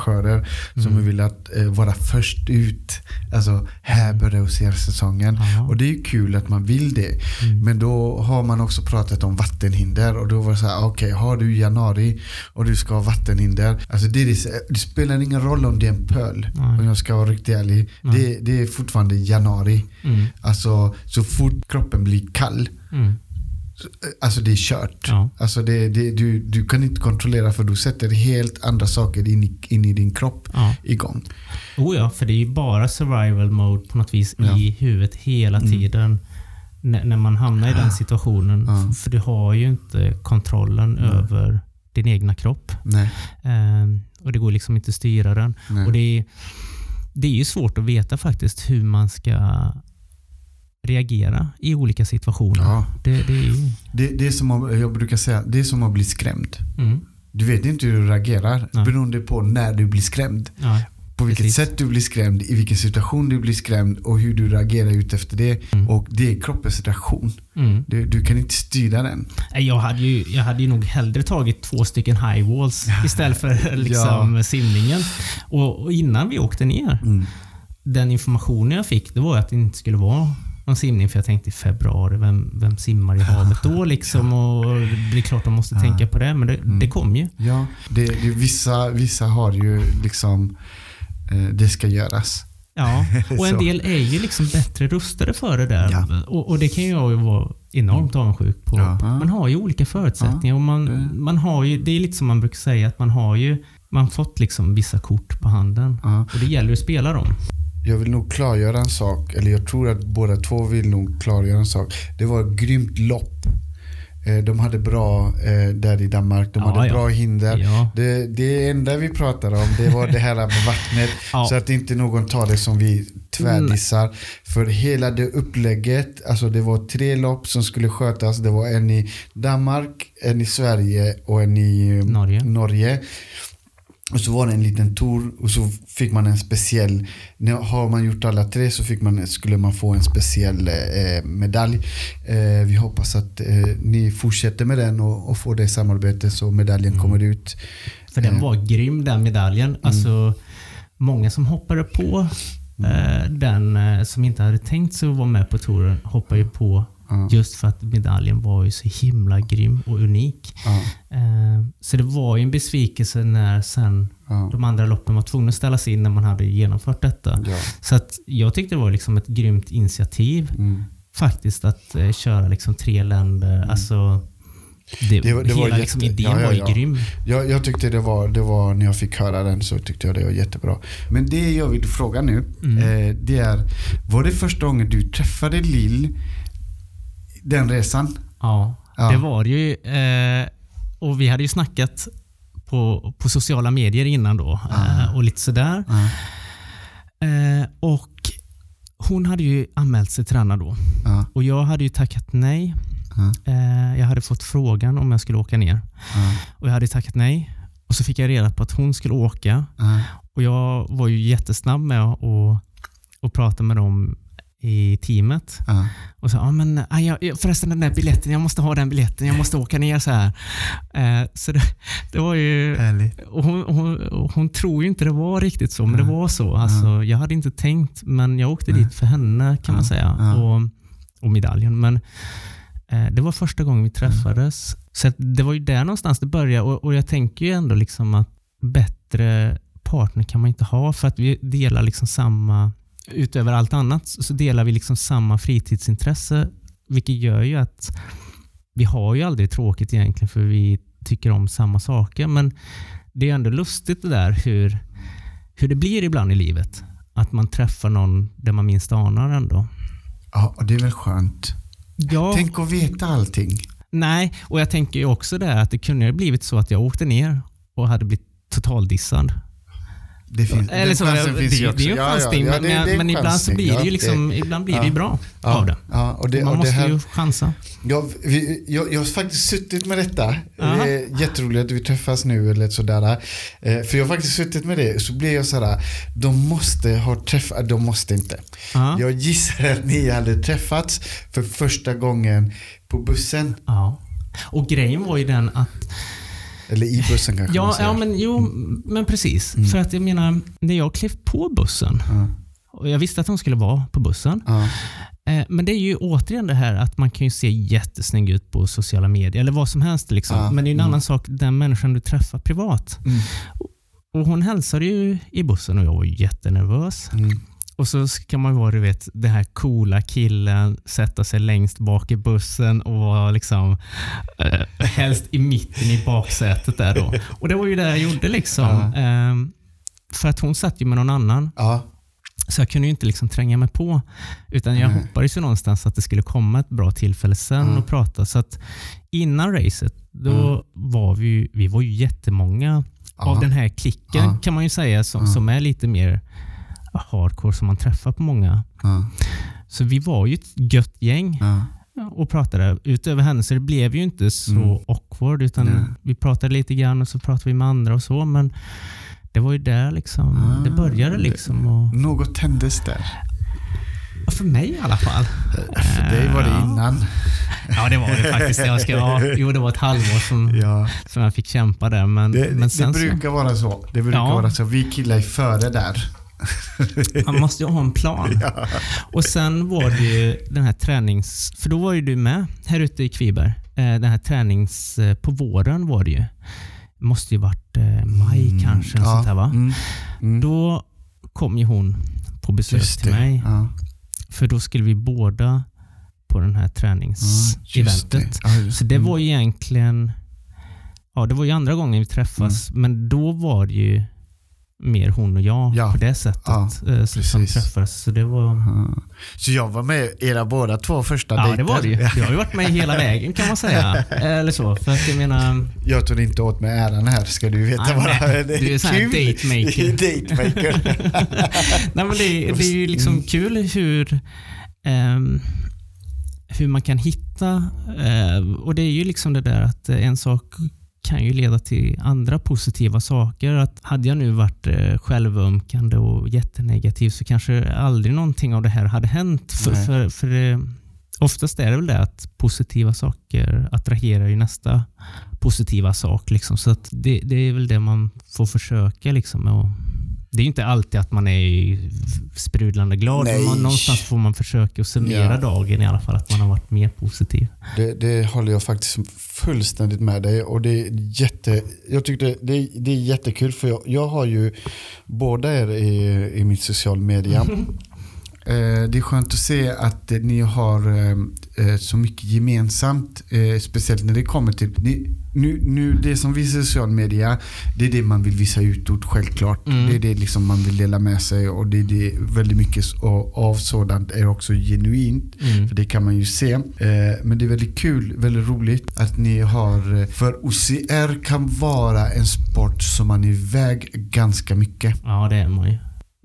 som Mm. vill att eh, vara först ut. Alltså här börjar OCR-säsongen. Ja. Och det är ju kul att man vill det. Mm. Men då har man också pratat om vattenhinder och då var det så här, okej, har du januari och du ska ha vattenhinder. Alltså det, är, det spelar ingen roll om det är en pöl. Nej. Om jag ska vara riktigt ärlig. Nej. Det, det är fortfarande januari. Mm. Alltså så fort kroppen blir kall, Mm. så- alltså det är kört. Ja. Alltså det, det, du, du kan inte kontrollera för du sätter helt andra saker in i, in i din kropp Ja. igång. Oh ja, för det är ju bara survival mode på något vis Ja. i huvudet hela Mm. tiden. När, man hamnar i den situationen. Ja. För du har ju inte kontrollen över din egna kropp. Nej, Ehm, och det går liksom inte att styra den. nej. Och det är, det är ju svårt att veta faktiskt hur man ska reagera i olika situationer. Ja. Det, det är ju... det, det är som att, jag brukar säga, det är som att bli skrämd. Mm, Du vet inte hur du reagerar Nej. beroende på när du blir skrämd. ja, På vilket Precis. sätt du blir skrämd, i vilken situation du blir skrämd och hur du reagerar ut efter det. Mm. Och det är kroppens reaktion. mm. Du, du kan inte styra den. Jag hade, ju, jag hade ju nog hellre tagit två stycken high walls istället för (laughs) liksom simningen. Och, och innan vi åkte ner, Mm. den informationen jag fick, det var att det inte skulle vara någon simning. För jag tänkte i februari, vem, vem simmar i havet då liksom? (laughs) Och det är klart de måste tänka på det, men det, Mm. det kom ju. Ja, det, det, vissa, vissa har ju liksom, eh, det ska göras. Ja, (laughs) och en del är ju liksom bättre rustade för det där. Ja. Och, och det kan jag ju vara enormt avundsjuk på. Ja. Man har ju olika förutsättningar. och man, man har ju, det är lite som man brukar säga, att man har ju man fått liksom vissa kort på handen. Ja. Och det gäller att spela dem. Jag vill nog klargöra en sak, eller jag tror att båda två vill nog klargöra en sak. Det var ett grymt lopp. Eh, De hade bra eh, där i Danmark, de Ja, hade ja. bra hinder. Ja. Det, det enda vi pratade om det var det här med vattnet. (laughs) Så att inte någon tar det som vi tvärdissar. För hela det upplägget, alltså det var tre lopp som skulle skötas. Det var en i Danmark, en i Sverige och en i eh, Norge. Norge. Och så var det en liten tour och så fick man en speciell, har man gjort alla tre så fick man, skulle man få en speciell eh, medalj. Eh, vi hoppas att eh, ni fortsätter med den och, och får det samarbetet så medaljen Mm. kommer ut. För den Eh. var grym den medaljen. Alltså, många som hoppade på eh, den eh, som inte hade tänkt sig att vara med på touren hoppade ju på Ja. just för att medaljen var ju så himla grym och unik. Eh, så det var ju en besvikelse när sen ja, de andra loppen var tvungna att ställas in när man hade genomfört detta. ja. Så att jag tyckte det var liksom ett grymt initiativ Mm. faktiskt att eh, köra liksom tre länder. Alltså, det, Det var- det var hela liksom jätte- idén ja, ja, var ju grym. Jag, jag tyckte det var, det var, när jag fick höra den så tyckte jag det var jättebra. Men det jag vill fråga nu, Mm. eh, det är, var det första gången du träffade Lill den resan? Ja, Ja. det var ju. Eh, och vi hade ju snackat på, på sociala medier innan då Ah. och lite sådär. Eh, och hon hade ju anmält sig till denna då Ja, och jag hade ju tackat nej. Eh, jag hade fått frågan om jag skulle åka ner och jag hade tackat nej. Och så fick jag reda på att hon skulle åka och jag var ju jättesnabb med att och, och prata med dem i teamet. ja. Och så, ja men ah, jag- förresten den där biljetten, jag måste ha den biljetten, jag måste åka ner så här. Eh, så det, det var ju... Hon, hon, hon tror ju inte det var riktigt så, men det Ja. var så. Alltså, jag hade inte tänkt, men jag åkte dit för henne kan man Ja. säga. Ja. Och, och medaljen. Men eh, det var första gången vi träffades. Så det var ju där någonstans det började. Och, och jag tänker ju ändå liksom att bättre partner kan man inte ha för att vi delar liksom samma, utöver allt annat, så delar vi liksom samma fritidsintresse. Vilket gör ju att vi har ju aldrig tråkigt egentligen för vi tycker om samma saker. Men det är ändå lustigt det där hur, hur det blir ibland i livet. Att man träffar någon där man minst anar ändå. Ja, och det är väl skönt. Ja, Tänk att veta allting. nej, och jag tänker ju också det att det kunde ha blivit så att jag åkte ner och hade blivit totaldissad. Det finns, Eller den så, chansen det, finns det, ju också. det är ju en Ja, ja, chansning, ja, men, det- det men ibland så chansning. blir det ju liksom, ibland blir det bra av det. Och det, Man och det måste här, ju chansa. Jag, vi, jag, jag har faktiskt suttit med detta. Aha. Det är jätteroligt att vi träffas nu eller sådär. Eh, för jag har faktiskt suttit med det. Så blir jag sådär, de måste ha träffat, de måste inte. Ja. Jag gissar att ni hade träffats för första gången på bussen. Ja. Och grejen var ju den att Eller i bussen kanske man Ja, säger. ja men, jo, men precis. För att jag menar, när jag klev på bussen Ja, och jag visste att hon skulle vara på bussen. Eh, men det är ju återigen det här att man kan ju se jättesnygg ut på sociala medier eller vad som helst. Liksom. Men det är ju en mm. annan sak den människan du träffar privat. Mm. Och Hon hälsade ju i bussen och jag var jättenervös. Mm. Och så kan man vara du vet, den här coola killen, sätta sig längst bak i bussen och vara liksom eh, helst i mitten i baksätet där då. (laughs) Och det var ju det jag gjorde liksom. Ehm, för att hon satt ju med någon annan. Så jag kunde ju inte liksom tränga mig på. Utan jag Nej. hoppades ju någonstans att det skulle komma ett bra tillfälle sen Mm. och prata. Så att innan racet, då Mm. var vi, ju- vi var ju jättemånga av Ja. den här klicken Ja. kan man ju säga som, som är lite mer hardcore som man träffar på många. ja, Så vi var ju ett gött gäng ja. och pratade. Utöver henne så det blev ju inte så Mm. awkward utan Nej. vi pratade lite grann och så pratade vi med andra och så. Men det var ju där liksom, Ah, det började liksom. Och, Något tändes där. för mig i alla fall. För dig var det innan. Ja, det var det faktiskt. Jag ska, ja, jo, det var ett halvår som, Ja. som jag fick kämpa där. Men, Det, men det sen så, brukar vara så. Det brukar Ja. vara så. Vi killar är före där. Man måste ju ha en plan. (laughs) Ja. Och sen var det ju den här tränings... För då var ju du med här ute i Kviberg. Eh, Den här tränings... eh, På våren var det ju. måste ju varit eh, maj kanske. Mm. Ja. Sånt här, va? Mm. Mm. Då kom ju hon på besök till det. mig. Ja. För då skulle vi båda på den här träningseventet. det. Ja, just- Så det mm. var ju egentligen... Ja, det var ju andra gången vi träffas, men då var det ju mer hon och jag Ja. på det sättet Ja, eh, som träffades. Så det var... Ja. Så jag var med era båda två första Ja, dejter. det var det ju. (laughs) Du har ju varit med hela vägen kan man säga. (laughs) Eller så. För att jag menar... Jag tog inte åt mig äran här ska du veta. Nej, bara. nej. Du är sån här datemaker. (laughs) datemaker. Nej, men det, det är ju liksom Mm. kul hur, ehm, hur man kan hitta. eh, och det är ju liksom det där att en sak kan ju leda till andra positiva saker. Att hade jag nu varit eh, självömkande och jättenegativ så kanske aldrig någonting av det här hade hänt. För, Nej. för, för det, oftast är det väl det att positiva saker attraherar ju nästa positiva sak. Liksom. Så att det, det är väl det man får försöka. Liksom, och det är inte alltid att man är sprudlande glad, men Nej. man, någonstans får man försöka att summera Ja. dagen i alla fall, att man har varit mer positiv. Det, det håller jag faktiskt fullständigt med dig och det är jätte, jag tyckte det, det är jättekul för jag, jag har ju båda er i, i mitt social media. (laughs) Eh, Det är skönt att se att eh, ni har eh, så mycket gemensamt, speciellt när det kommer till nu, nu, det som vi ser i social media, det är det man vill visa utåt självklart. Mm. Det är det liksom man vill dela med sig och det är det väldigt mycket av sådant är också genuint. Mm. För det kan man ju se. Men det är väldigt kul, väldigt roligt att ni har... För OCR kan vara en sport som man är iväg ganska mycket. Ja, det är man ju.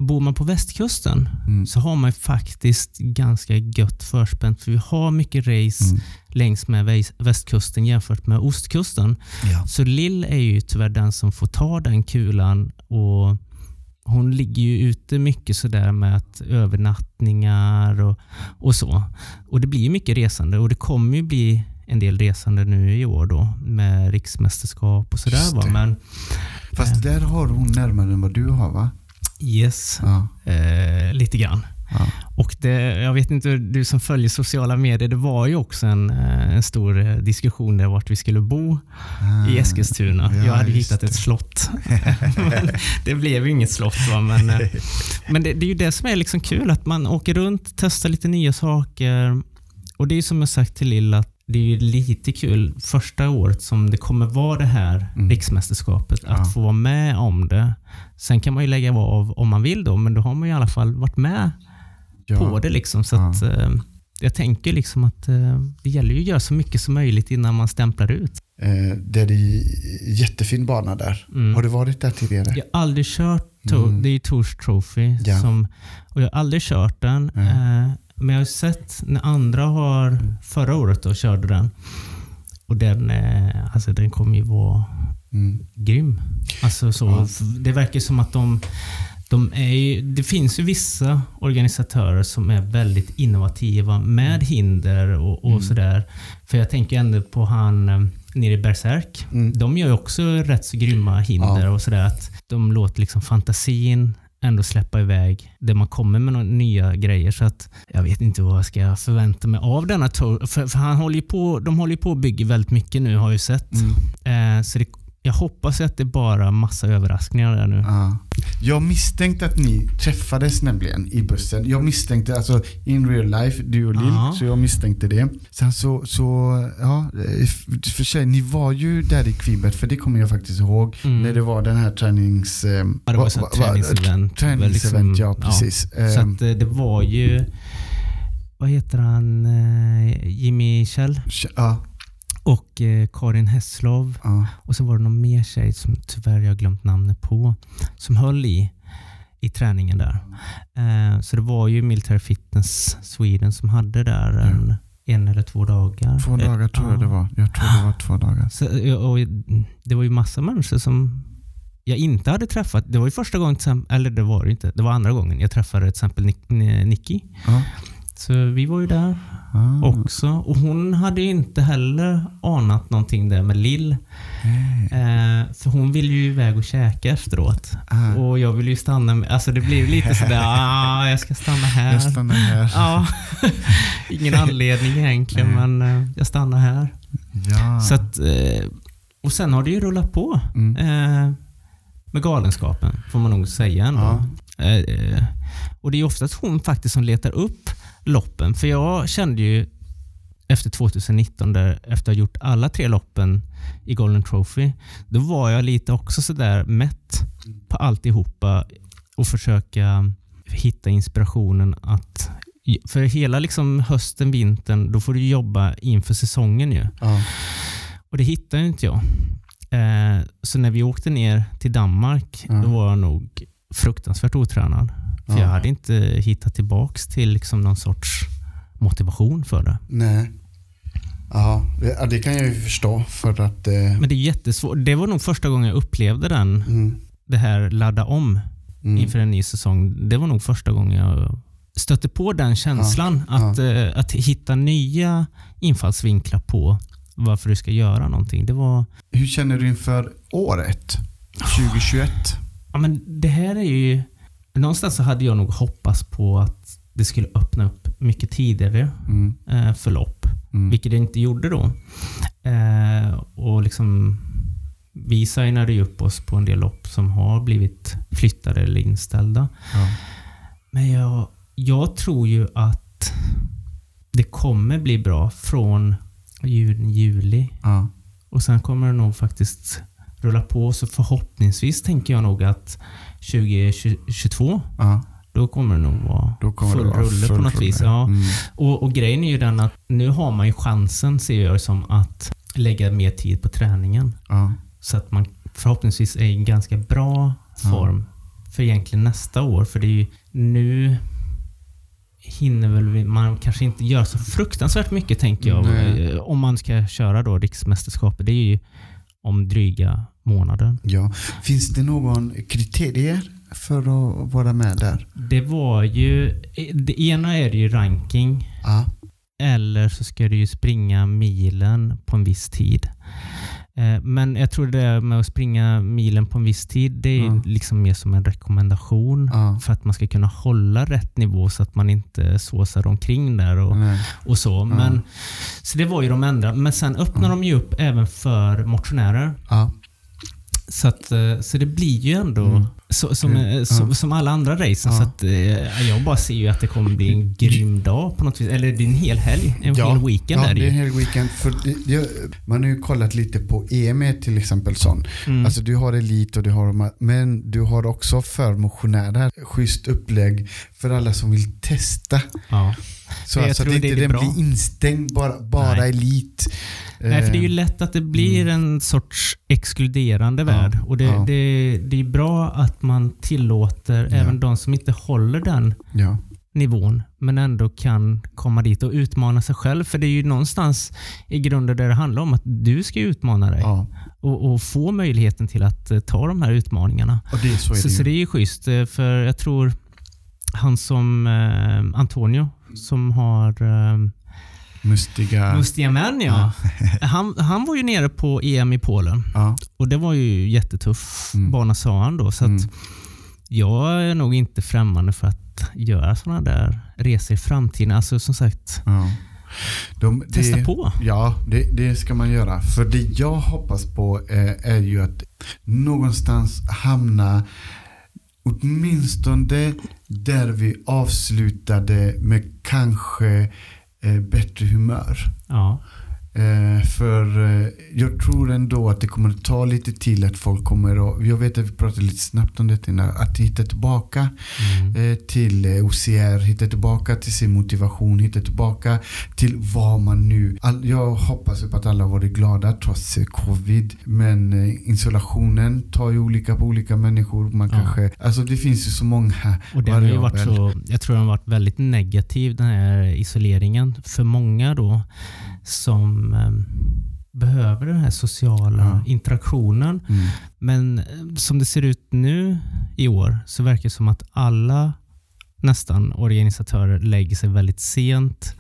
Bor man på västkusten Mm. så har man faktiskt ganska gött förspänt. För vi har mycket race Mm. längs med väs- västkusten jämfört med ostkusten. Ja. Så Lill är ju tyvärr den som får ta den kulan. och Hon ligger ju ute mycket sådär med att övernattningar och, och så. Och Det blir mycket resande och det kommer ju bli en del resande nu i år då med riksmästerskap och sådär. Va. Men Fast där har hon närmare än vad du har va? Yes, Ja. eh, lite grann. ja. Och det, jag vet inte, du som följer sociala medier, det var ju också en, eh, en stor eh, diskussion där vart vi skulle bo i Eskilstuna. Ah. Ja, jag hade hittat ett slott. (laughs) det blev ju inget slott. Va? Men, eh, men det, det är ju det som är liksom kul, att man åker runt, testar lite nya saker. Och det är ju som jag sagt till Lill, att det är lite kul första året som det kommer vara det här Mm. riksmästerskapet, att Ja. få vara med om det. Sen kan man ju lägga av om man vill då, men då har man ju i alla fall varit med Ja. på det. Liksom, så Ja. att, eh, jag tänker liksom att eh, det gäller ju att göra så mycket som möjligt innan man stämplar ut. Eh, det är en jättefin bana där. Mm. Har du varit där tidigare? Jag har aldrig kört, to- Mm. det är ju Tours Trophy, Ja. som, och jag har aldrig kört den. Mm. Men jag har sett när andra har, förra året då, körde den. Och den, eh, alltså den kommer ju vara Mm. grym. Alltså så, Ja. Det verkar som att de, de är ju, det finns ju vissa organisatörer som är väldigt innovativa med hinder och, och Mm. sådär. För jag tänker ändå på han eh, nere i Berserk. Mm. De gör ju också rätt så grymma hinder Ja. och sådär. Att de låter liksom fantasin ändå släppa iväg där man kommer med några nya grejer. Så att jag vet inte vad jag ska förvänta mig av denna tour. För, för han håller på, de håller ju på att bygga väldigt mycket nu har jag ju sett. Mm. Eh, så det, jag hoppas att det är bara massa överraskningar där nu. Ja. Jag misstänkte att ni träffades nämligen i bussen. Jag misstänkte alltså in real life, du och Lill, Ja. så jag misstänkte det. Sen så, så ja, eh, för sig, ni var ju där i Kvibet, för det kommer jag faktiskt ihåg. Mm. När det var den här tränings... Eh, Ja, det var va- så va- ett träningsevent. Träningsevent, Liksom, ja precis. Så Eh, att eh, det var ju, vad heter han, Jimmy Kjell ja, och eh, Karin Hesslov. ja, Och så var det någon mer tjej som tyvärr jag glömt namnet på, som höll i, i träningen där. Eh, så det var ju Military Fitness Sweden som hade där en, en eller två dagar. två dagar tror jag Ja. det var. Jag tror det var två dagar. Så, eh, och det var ju massa människor som jag inte hade träffat. Det var ju första gången, eller det var det inte, det var andra gången jag träffade till exempel Nick, Nicky. Ja. Så vi var ju där Ah. också. Och hon hade ju inte heller anat någonting där med Lill. Eh, för hon ville ju iväg och käka efteråt. Ah. Och jag ville ju stanna med, alltså det blev lite sådär, (laughs) ah, jag ska stanna här. Jag stannar här. Ja, (laughs) ingen anledning egentligen men eh, jag stannar här. Ja. Så att, eh, och sen har det ju rullat på Mm. eh, med galenskapen, får man nog säga ändå. Eh, eh, och det är oftast hon faktiskt som letar upp loppen. För jag kände ju efter 2019, där, efter att ha gjort alla tre loppen i Golden Trophy, då var jag lite också sådär mätt på alltihopa och försöka hitta inspirationen att för hela liksom hösten, vintern, då får du jobba inför säsongen ju. ja. Och det hittade inte jag. Eh, så när vi åkte ner till Danmark, Ja. då var jag nog fruktansvärt otränad. För Ja. jag hade inte hittat tillbaks till liksom någon sorts motivation för det. Nej. Ja, det, ja, kan jag ju förstå. För att... Eh, Men det är jättesvårt. Det var nog första gången jag upplevde den, mm, det här ladda om mm, inför en ny säsong. Det var nog första gången jag stötte på den känslan. Ja, att, eh, att hitta nya infallsvinklar på varför du ska göra någonting. Det var... hur känner du inför året? 2021? Ja, men det här är ju... Någonstans så hade jag nog hoppats på att det skulle öppna upp mycket tidigare Mm, eh, förlopp. mm, Vilket det inte gjorde då. Eh, och liksom vi signade ju upp oss på en del lopp som har blivit flyttade eller inställda. ja, Men jag, jag tror ju att det kommer bli bra från juni, juli. ja, Och sen kommer det nog faktiskt rulla på. Så förhoppningsvis tänker jag nog att 2022, ja. då kommer det nog vara full rulle full på något rulle. vis. Ja. Mm, Och, och grejen är ju den att nu har man ju chansen, ser jag som, att lägga mer tid på träningen. ja, Så att man förhoppningsvis är i en ganska bra form för egentligen nästa år. För det är ju nu hinner väl man kanske inte göra så fruktansvärt mycket tänker jag. Nej. Om man ska köra då riksmästerskapet. Det är ju om dryga månader. ja. Finns det någon kriterier för att vara med där? Det var ju, det ena är det ju ranking. Ja, Eller så ska du ju springa milen på en viss tid. Eh, Men jag tror det där med att springa milen på en viss tid, det är Ja. liksom mer som en rekommendation ja. för att man ska kunna hålla rätt nivå så att man inte såsar omkring där och, Nej. och så. Men, så det var ju de enda. Men sen öppnar de ju upp även för motionärer. Ja, Så, att, eh, så det blir ju ändå Mm. så, som, Mm. eh, som, Ja. som alla andra racen. Ja. Så att, eh, jag bara ser ju att det kommer bli en grym dag på något vis. Eller det är en hel helg. En hel weekend ja, är det det är en hel weekend. För det, man har ju kollat lite på EM till exempel sån. Mm. Alltså du har elit och du har, men du har också för motionärer. Schysst upplägg för alla som vill testa. ja. Så Jag alltså att inte den bra. blir instängd, bara, bara Nej. elit. Nej, för det är ju Eh, lätt att det blir en sorts exkluderande värld. Och det, ja. det, det är bra att man tillåter Ja. även de som inte håller den Ja, nivån, men ändå kan komma dit och utmana sig själv. För det är ju någonstans i grunden där det handlar om att du ska utmana dig ja. och, och få möjligheten till att eh, ta de här utmaningarna. Och det, så är Så, det så ju. det är ju schysst, eh, för jag tror han som eh, Antonio som har eh, Mustiga. Mustiga män ja. Han, han var ju nere på EM i Polen ja. och det var ju jättetuff Mm. bana sa han då. Så att Mm. jag är nog inte främmande för att göra sådana där resor i framtiden. Alltså som sagt, ja. De, testa det, på. Ja, det, det ska man göra. För det jag hoppas på eh, är ju att någonstans hamna åtminstone där vi avslutade med kanske eh, bättre humör. Ja. Eh, för eh, jag tror ändå att det kommer att ta lite till att folk kommer att, jag vet att vi pratade lite snabbt om det innan, att hitta tillbaka Mm. eh, till eh, OCR, hitta tillbaka till sin motivation, hitta tillbaka till vad man nu... All, jag hoppas på att alla har varit glada trots eh, covid. Men eh, installationen tar ju olika på olika människor. Man Ja. kanske, alltså det finns ju så många Och det har ju varit så, jag tror den har varit väldigt negativ den här isoleringen för många då som eh, behöver den här sociala Ja. interaktionen. Mm. Men eh, som det ser ut nu i år så verkar det som att alla nästan organisatörer lägger sig väldigt sent.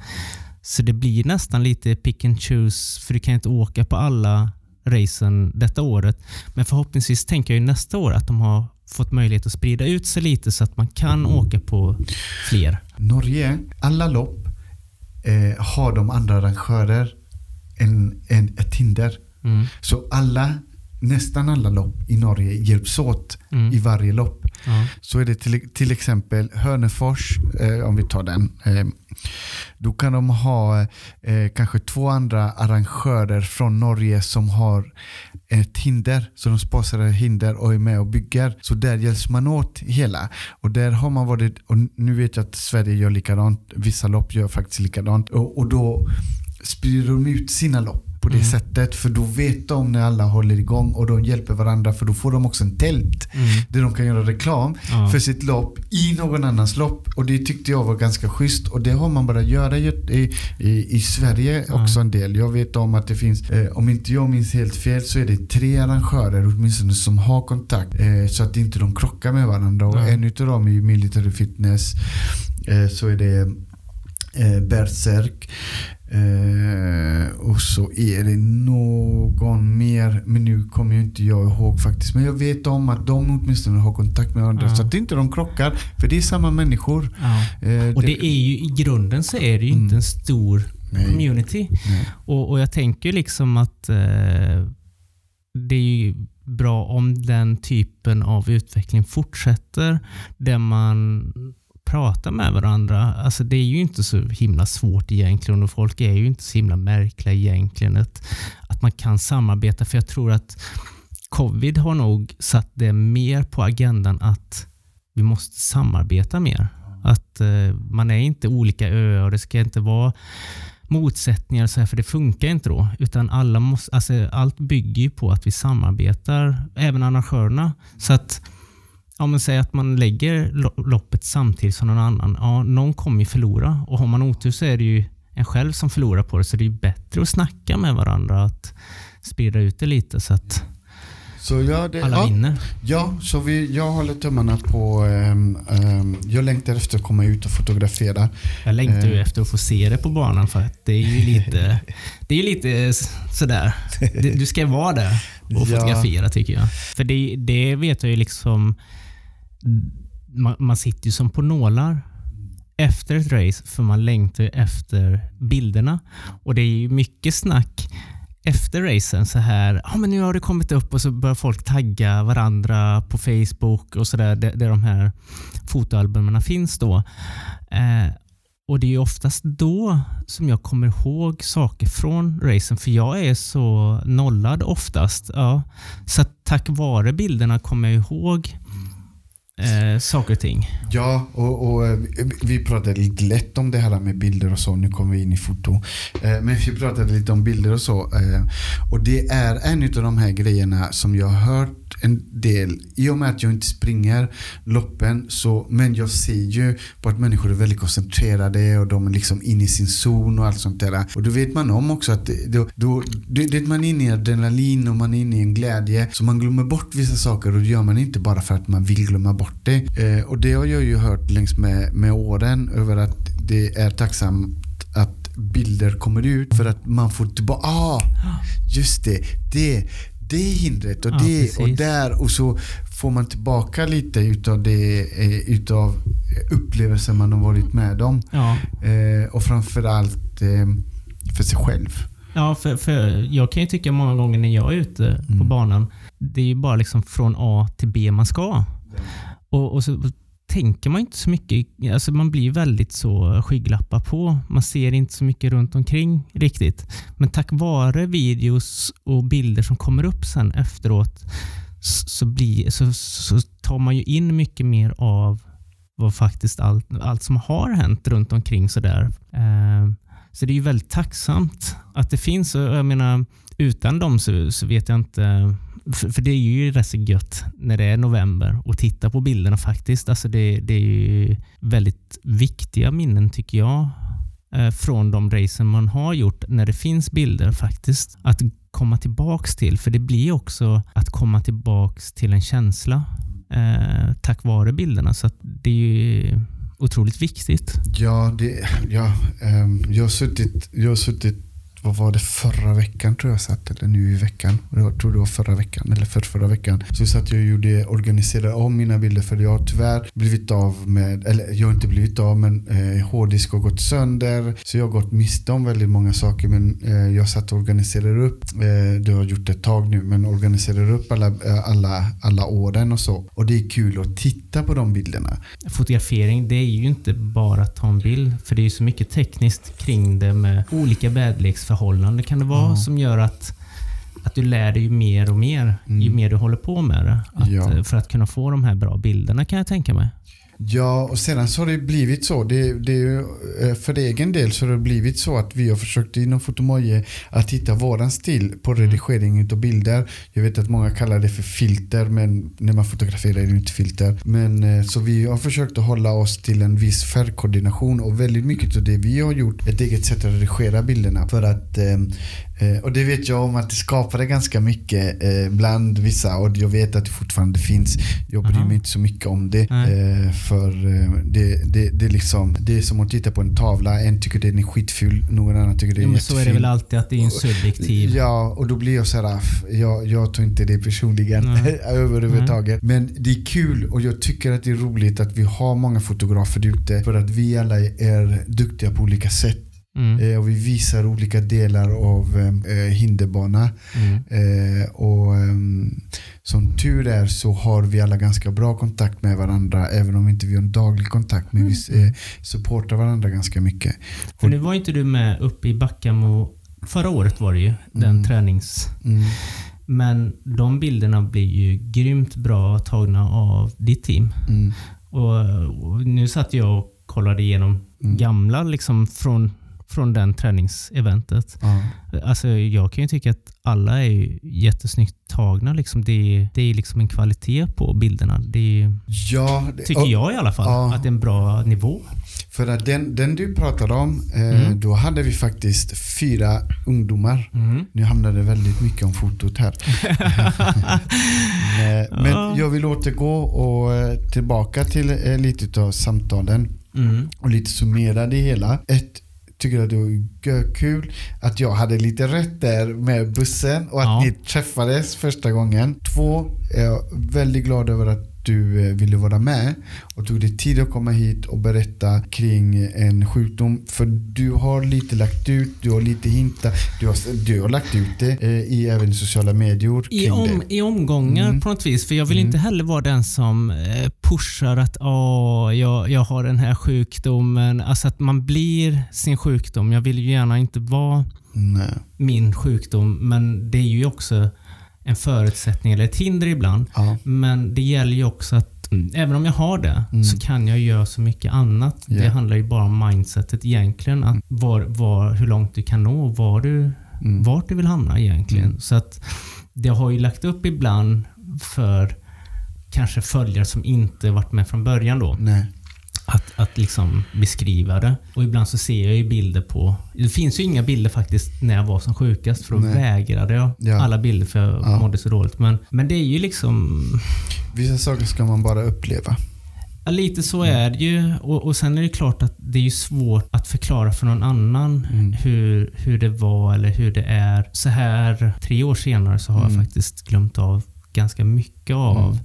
Så det blir nästan lite pick and choose för du kan inte åka på alla racen detta året. Men förhoppningsvis tänker jag ju nästa år att de har fått möjlighet att sprida ut sig lite så att man kan åka på fler. Norge, alla lopp eh, har de andra arrangörer än, än ett hinder. Mm. Så alla, nästan alla lopp i Norge hjälps åt Mm. i varje lopp. Ja. Så är det till, till exempel Hörnefors, eh, om vi tar den. Eh, då kan de ha eh, kanske två andra arrangörer från Norge som har ett hinder. Så de sponsrar ett hinder och är med och bygger. Så där hjälps man åt hela. Och där har man varit, och nu vet jag att Sverige gör likadant. Vissa lopp gör faktiskt likadant. Och, och då sprider de ut sina lopp på det sättet. För då vet de när alla håller igång och de hjälper varandra för då får de också en tält där de kan göra reklam Ja. för sitt lopp i någon annans lopp. Och det tyckte jag var ganska schysst och det har man bara göra i, i, i, Sverige också en del. Jag vet om att det finns, eh, om inte jag minns helt fel så är det tre arrangörer åtminstone som har kontakt eh, så att inte de krockar med varandra. Och Ja. en utav dem är ju Military Fitness. Eh, så är det eh, Berserk. Eh, och så är det någon mer, men nu kommer ju inte jag ihåg faktiskt. Men jag vet om att de åtminstone har kontakt med varandra Ja. så att inte de krockar. För det är samma människor. Ja. Eh, Och det är ju i grunden så är det ju inte en stor Nej. community. Nej. Och, och jag tänker liksom att eh, det är ju bra om den typen av utveckling fortsätter. Där man prata med varandra. Alltså det är ju inte så himla svårt egentligen och folk är ju inte så himla märkliga egentligen. Att, att man kan samarbeta. För jag tror att covid har nog satt det mer på agendan att vi måste samarbeta mer. Att eh, man är inte olika öar och det ska inte vara motsättningar så här, för det funkar inte då. Utan alla måste, alltså, allt bygger ju på att vi samarbetar, även arrangörerna. Så att om man säger att man lägger lo- loppet samtidigt som någon annan, ja, någon kommer ju förlora. Och har man otur så är det ju en själv som förlorar på det. Så det är bättre att snacka med varandra, att sprida ut det lite så att Så ja, det, alla ja, vinner. ja, så vi, jag håller tummarna på... ehm, ehm, jag längtar efter att komma ut och fotografera. Jag längtar ju Eh. efter att få se det på banan för att det är ju lite, (laughs) det är lite sådär. Du ska vara där och Ja. fotografera tycker jag. För det, det vet jag ju liksom, man, man sitter ju som på nålar efter ett race för man längtar ju efter bilderna. Och det är ju mycket snack efter racen så här, ja men nu har det kommit upp och så börjar folk tagga varandra på Facebook och sådär där, där de här fotoalbumen finns då. Eh, och det är ju oftast då som jag kommer ihåg saker från racen för jag är så nollad oftast. Ja. Så tack vare bilderna kommer jag ihåg eh, saker och ting. Ja, och, och eh, vi- vi pratade lite lätt om det här med bilder och så. Nu kommer vi in i foto. Eh, Men vi pratade lite om bilder och så. eh, Och det är en av de här grejerna som jag har hört en del. I och med att jag inte springer loppen, så, men jag ser ju på att människor är väldigt koncentrerade och de är liksom inne i sin zon och allt sånt där. Och då vet man om också att det- då, då, det, man är inne i adrenalin och man är inne i en glädje. Så man glömmer bort vissa saker och det gör man inte bara för att man vill glömma bort det. Eh, och det har jag ju hört längs med, med åren över att det är tacksamt att bilder kommer ut för att man får tillbaka, ah, just det, det, det hindret och Ja, det och precis. där och så får man tillbaka lite utav det, eh, utav upplevelser man har varit med om. Ja, Eh, och framförallt eh, för sig själv. ja för, för jag kan ju tycka många gånger när jag är ute på banan, det är ju bara liksom från A till B man ska. Och, och så tänker man inte så mycket. Alltså man blir väldigt så skygglappar på. Man ser inte så mycket runt omkring riktigt. Men tack vare videos och bilder som kommer upp sen efteråt så, blir, så, så tar man ju in mycket mer av vad faktiskt allt, allt som har hänt runt omkring sådär. Eh, så det är ju väldigt tacksamt att det finns. Jag menar, utan dem så, så vet jag inte. För, det är ju rätt så gött när det är november och titta på bilderna faktiskt. Alltså det, det är ju väldigt viktiga minnen tycker jag eh, från de racen man har gjort när det finns bilder faktiskt. Att komma tillbaks till. För det blir också att komma tillbaks till en känsla eh, tack vare bilderna. Så att det är ju otroligt viktigt. Ja, det, ja ehm, jag, har suttit, jag har suttit, vad var det, förra veckan tror jag satt, eller nu i veckan. Jag tror det var förra veckan, eller för förra veckan. Så satt jag och gjorde, organiserade om mina bilder för jag har tyvärr blivit av med, eller jag har inte blivit av men eh, hårddisk har gått sönder. Så jag har gått miste om väldigt många saker men eh, jag satt och organiserade upp, eh, det har jag gjort ett tag nu, men organiserade upp alla, eh, alla, alla åren och så. Och det är kul att titta på de bilderna. Fotografering, det är ju inte bara att ta en bild. För det är ju så mycket tekniskt kring det med olika väderleksförhållanden kan det vara Ja. som gör att, att du lär dig ju mer och mer ju Mm. mer du håller på med det. Att, Ja. eh, För att kunna få de här bra bilderna kan jag tänka mig. Ja, och sedan så har det blivit så. Det, det, är ju, eh, för egen del så har det blivit så att vi har försökt inom Fotomoje att hitta våran stil på Mm. redigering av bilder. Jag vet att många kallar det för filter, men när man fotograferar är det inte filter. Men eh, så vi har försökt att hålla oss till en viss färgkoordination och väldigt mycket av det vi har gjort ett eget sätt att redigera bilderna. För att eh, och det vet jag om att det skapade ganska mycket eh, bland vissa och jag vet att det fortfarande finns. Jag bryr Aha. mig inte så mycket om det. Eh, för eh, det, det, det, är liksom, det är som att titta på en tavla. En tycker den är skitful, någon annan tycker den är Jo, men så är det väl alltid att det är en subjektiv... Ja, och då blir jag så här, "Aff, jag, jag tar inte det personligen (laughs) överhuvudtaget. Men det är kul och jag tycker att det är roligt att vi har många fotografer ute för att vi alla är duktiga på olika sätt. Mm. Eh, och vi visar olika delar av eh, hinderbana. Mm. Eh, och ehm, som tur är så har vi alla ganska bra kontakt med varandra även om inte vi har en daglig kontakt. Men vi eh, supportar varandra ganska mycket. För nu var inte du med uppe i Backamo. Förra året var det ju, den Mm. tränings... Mm. Men de bilderna blir ju grymt bra tagna av ditt team. Mm. Och, och nu satt jag och kollade igenom Mm. gamla liksom från, från den träningseventet. Ja. Alltså jag kan ju tycka att alla är jättesnyggt tagna. Liksom. Det, är, det är liksom en kvalitet på bilderna. Det är, Ja, det- tycker jag i alla fall. ja. Att det är en bra nivå. För att den, den du pratade om, eh, Mm. då hade vi faktiskt fyra ungdomar. Nu hamnade det väldigt mycket om fotot här. (laughs) Eh, Men Ja. jag vill återgå och eh, tillbaka till eh, lite av samtalen Mm. och lite summera det hela. Ett, tycker att det var kul att jag hade lite rätt där med bussen och att Ja. ni träffades första gången. Två, är jag väldigt glad över att du eh, ville vara med och tog dig tid att komma hit och berätta kring en sjukdom. För du har lite lagt ut, du har lite hintat, du har, du har lagt ut det eh, i även sociala medier I, om. I omgångar Mm. på något vis. För jag vill Mm. inte heller vara den som eh, pushar att Åh, jag, jag har den här sjukdomen. Alltså att man blir sin sjukdom. Jag vill ju gärna inte vara Nej. min sjukdom, men det är ju också en förutsättning eller ett hinder ibland. Ja. Men det gäller ju också att mm, även om jag har det Mm. så kan jag göra så mycket annat. Det Ja. handlar ju bara om mindsetet egentligen. Att var, var, hur långt du kan nå och var du, Mm. vart du vill hamna egentligen. Mm. Så att det har ju lagt upp ibland för kanske följare som inte varit med från början då. Nej. Att, att liksom beskriva det. Och ibland så ser jag ju bilder på... Det finns ju inga bilder faktiskt när jag var som sjukast för då Nej. vägrade jag Ja. alla bilder för jag Ja. mådde så dåligt. Men, men det är ju liksom... Vissa saker ska man bara uppleva. Ja, lite så är det ju. Och, och sen är det klart att det är ju svårt att förklara för någon annan Mm. hur, hur det var eller hur det är. Så här tre år senare så har Mm. jag faktiskt glömt av ganska mycket av Mm.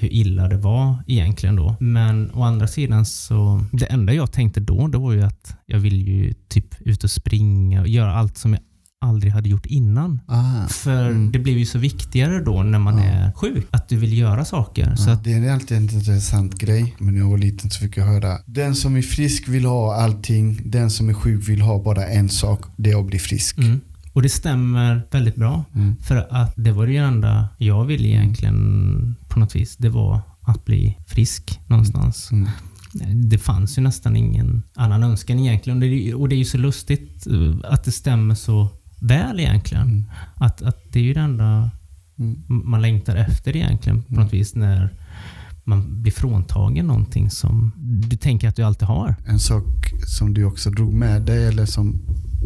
Hur illa det var egentligen då. Men å andra sidan så, det enda jag tänkte då, det var ju att jag vill ju typ ut och springa och göra allt som jag aldrig hade gjort innan. Ah. För Mm. det blev ju så viktigare då när man Ja. är sjuk, att du vill göra saker. Så Ja, att, det är alltid en intressant grej. Men när jag var liten så fick jag höra den som är frisk vill ha allting. Den som är sjuk vill ha bara en sak. Det är att bli frisk. mm. Och det stämmer väldigt bra. Mm. För att det var det enda jag ville egentligen på något vis. Det var att bli frisk någonstans. Mm. Det fanns ju nästan ingen annan önskan egentligen. Och det, är- och det är ju så lustigt eh, att det stämmer så väl egentligen. Mm. Att, att det är ju det enda Mm. man längtar efter egentligen på något vis när man blir fråntagen någonting som du tänker att du alltid har. En sak som du också drog med dig eller som,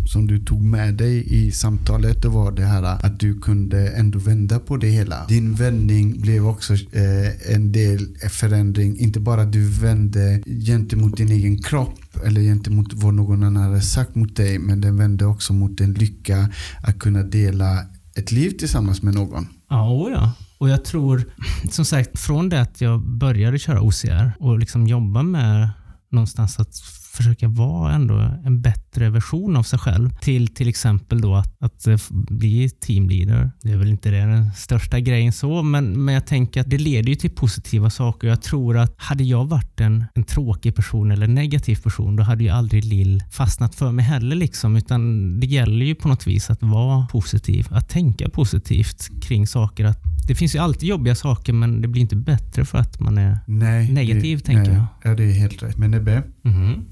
som du tog med dig i samtalet det var det här att du kunde ändå vända på det hela. Din vändning blev också eh, en del förändring. Inte bara att du vände gentemot din egen kropp eller gentemot vad någon annan hade sagt mot dig men den vände också mot en lycka att kunna dela ett liv tillsammans med någon. Ja, ja. Och jag tror, som sagt, från det att jag började köra OCR och liksom jobba med någonstans att försöka vara ändå en bättre version av sig själv. Till till exempel då att, att eh, bli teamleader. Det är väl inte det den största grejen så, men, men jag tänker att det leder ju till positiva saker. Jag tror att hade jag varit en, en tråkig person eller negativ person, då hade ju aldrig Lill fastnat för mig heller. Liksom, utan det gäller ju på något vis att vara positiv, att tänka positivt kring saker. Att det finns ju alltid jobbiga saker, men det blir inte bättre för att man är Nej, negativ, det, tänker nej, jag. Ja, det är helt rätt. Men Ebbe, Mhm.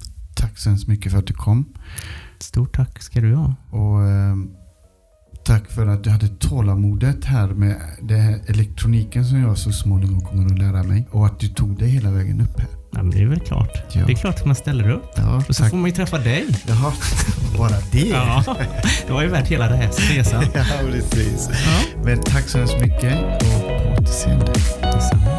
Tack så hemskt mycket för att du kom. Stort tack ska du ha. Och eh, tack för att du hade tålamodet här med det här elektroniken som jag så småningom kommer att lära mig. Och att du tog dig hela vägen upp här. Ja, men det är väl klart. Ja. Det är klart att man ställer upp. Ja, Och så får man ju träffa dig. Jaha, bara det? Ja, det var ju värt hela det här resan. (laughs) ja precis. Ja. Men tack så hemskt mycket och på återseende. Detsamma.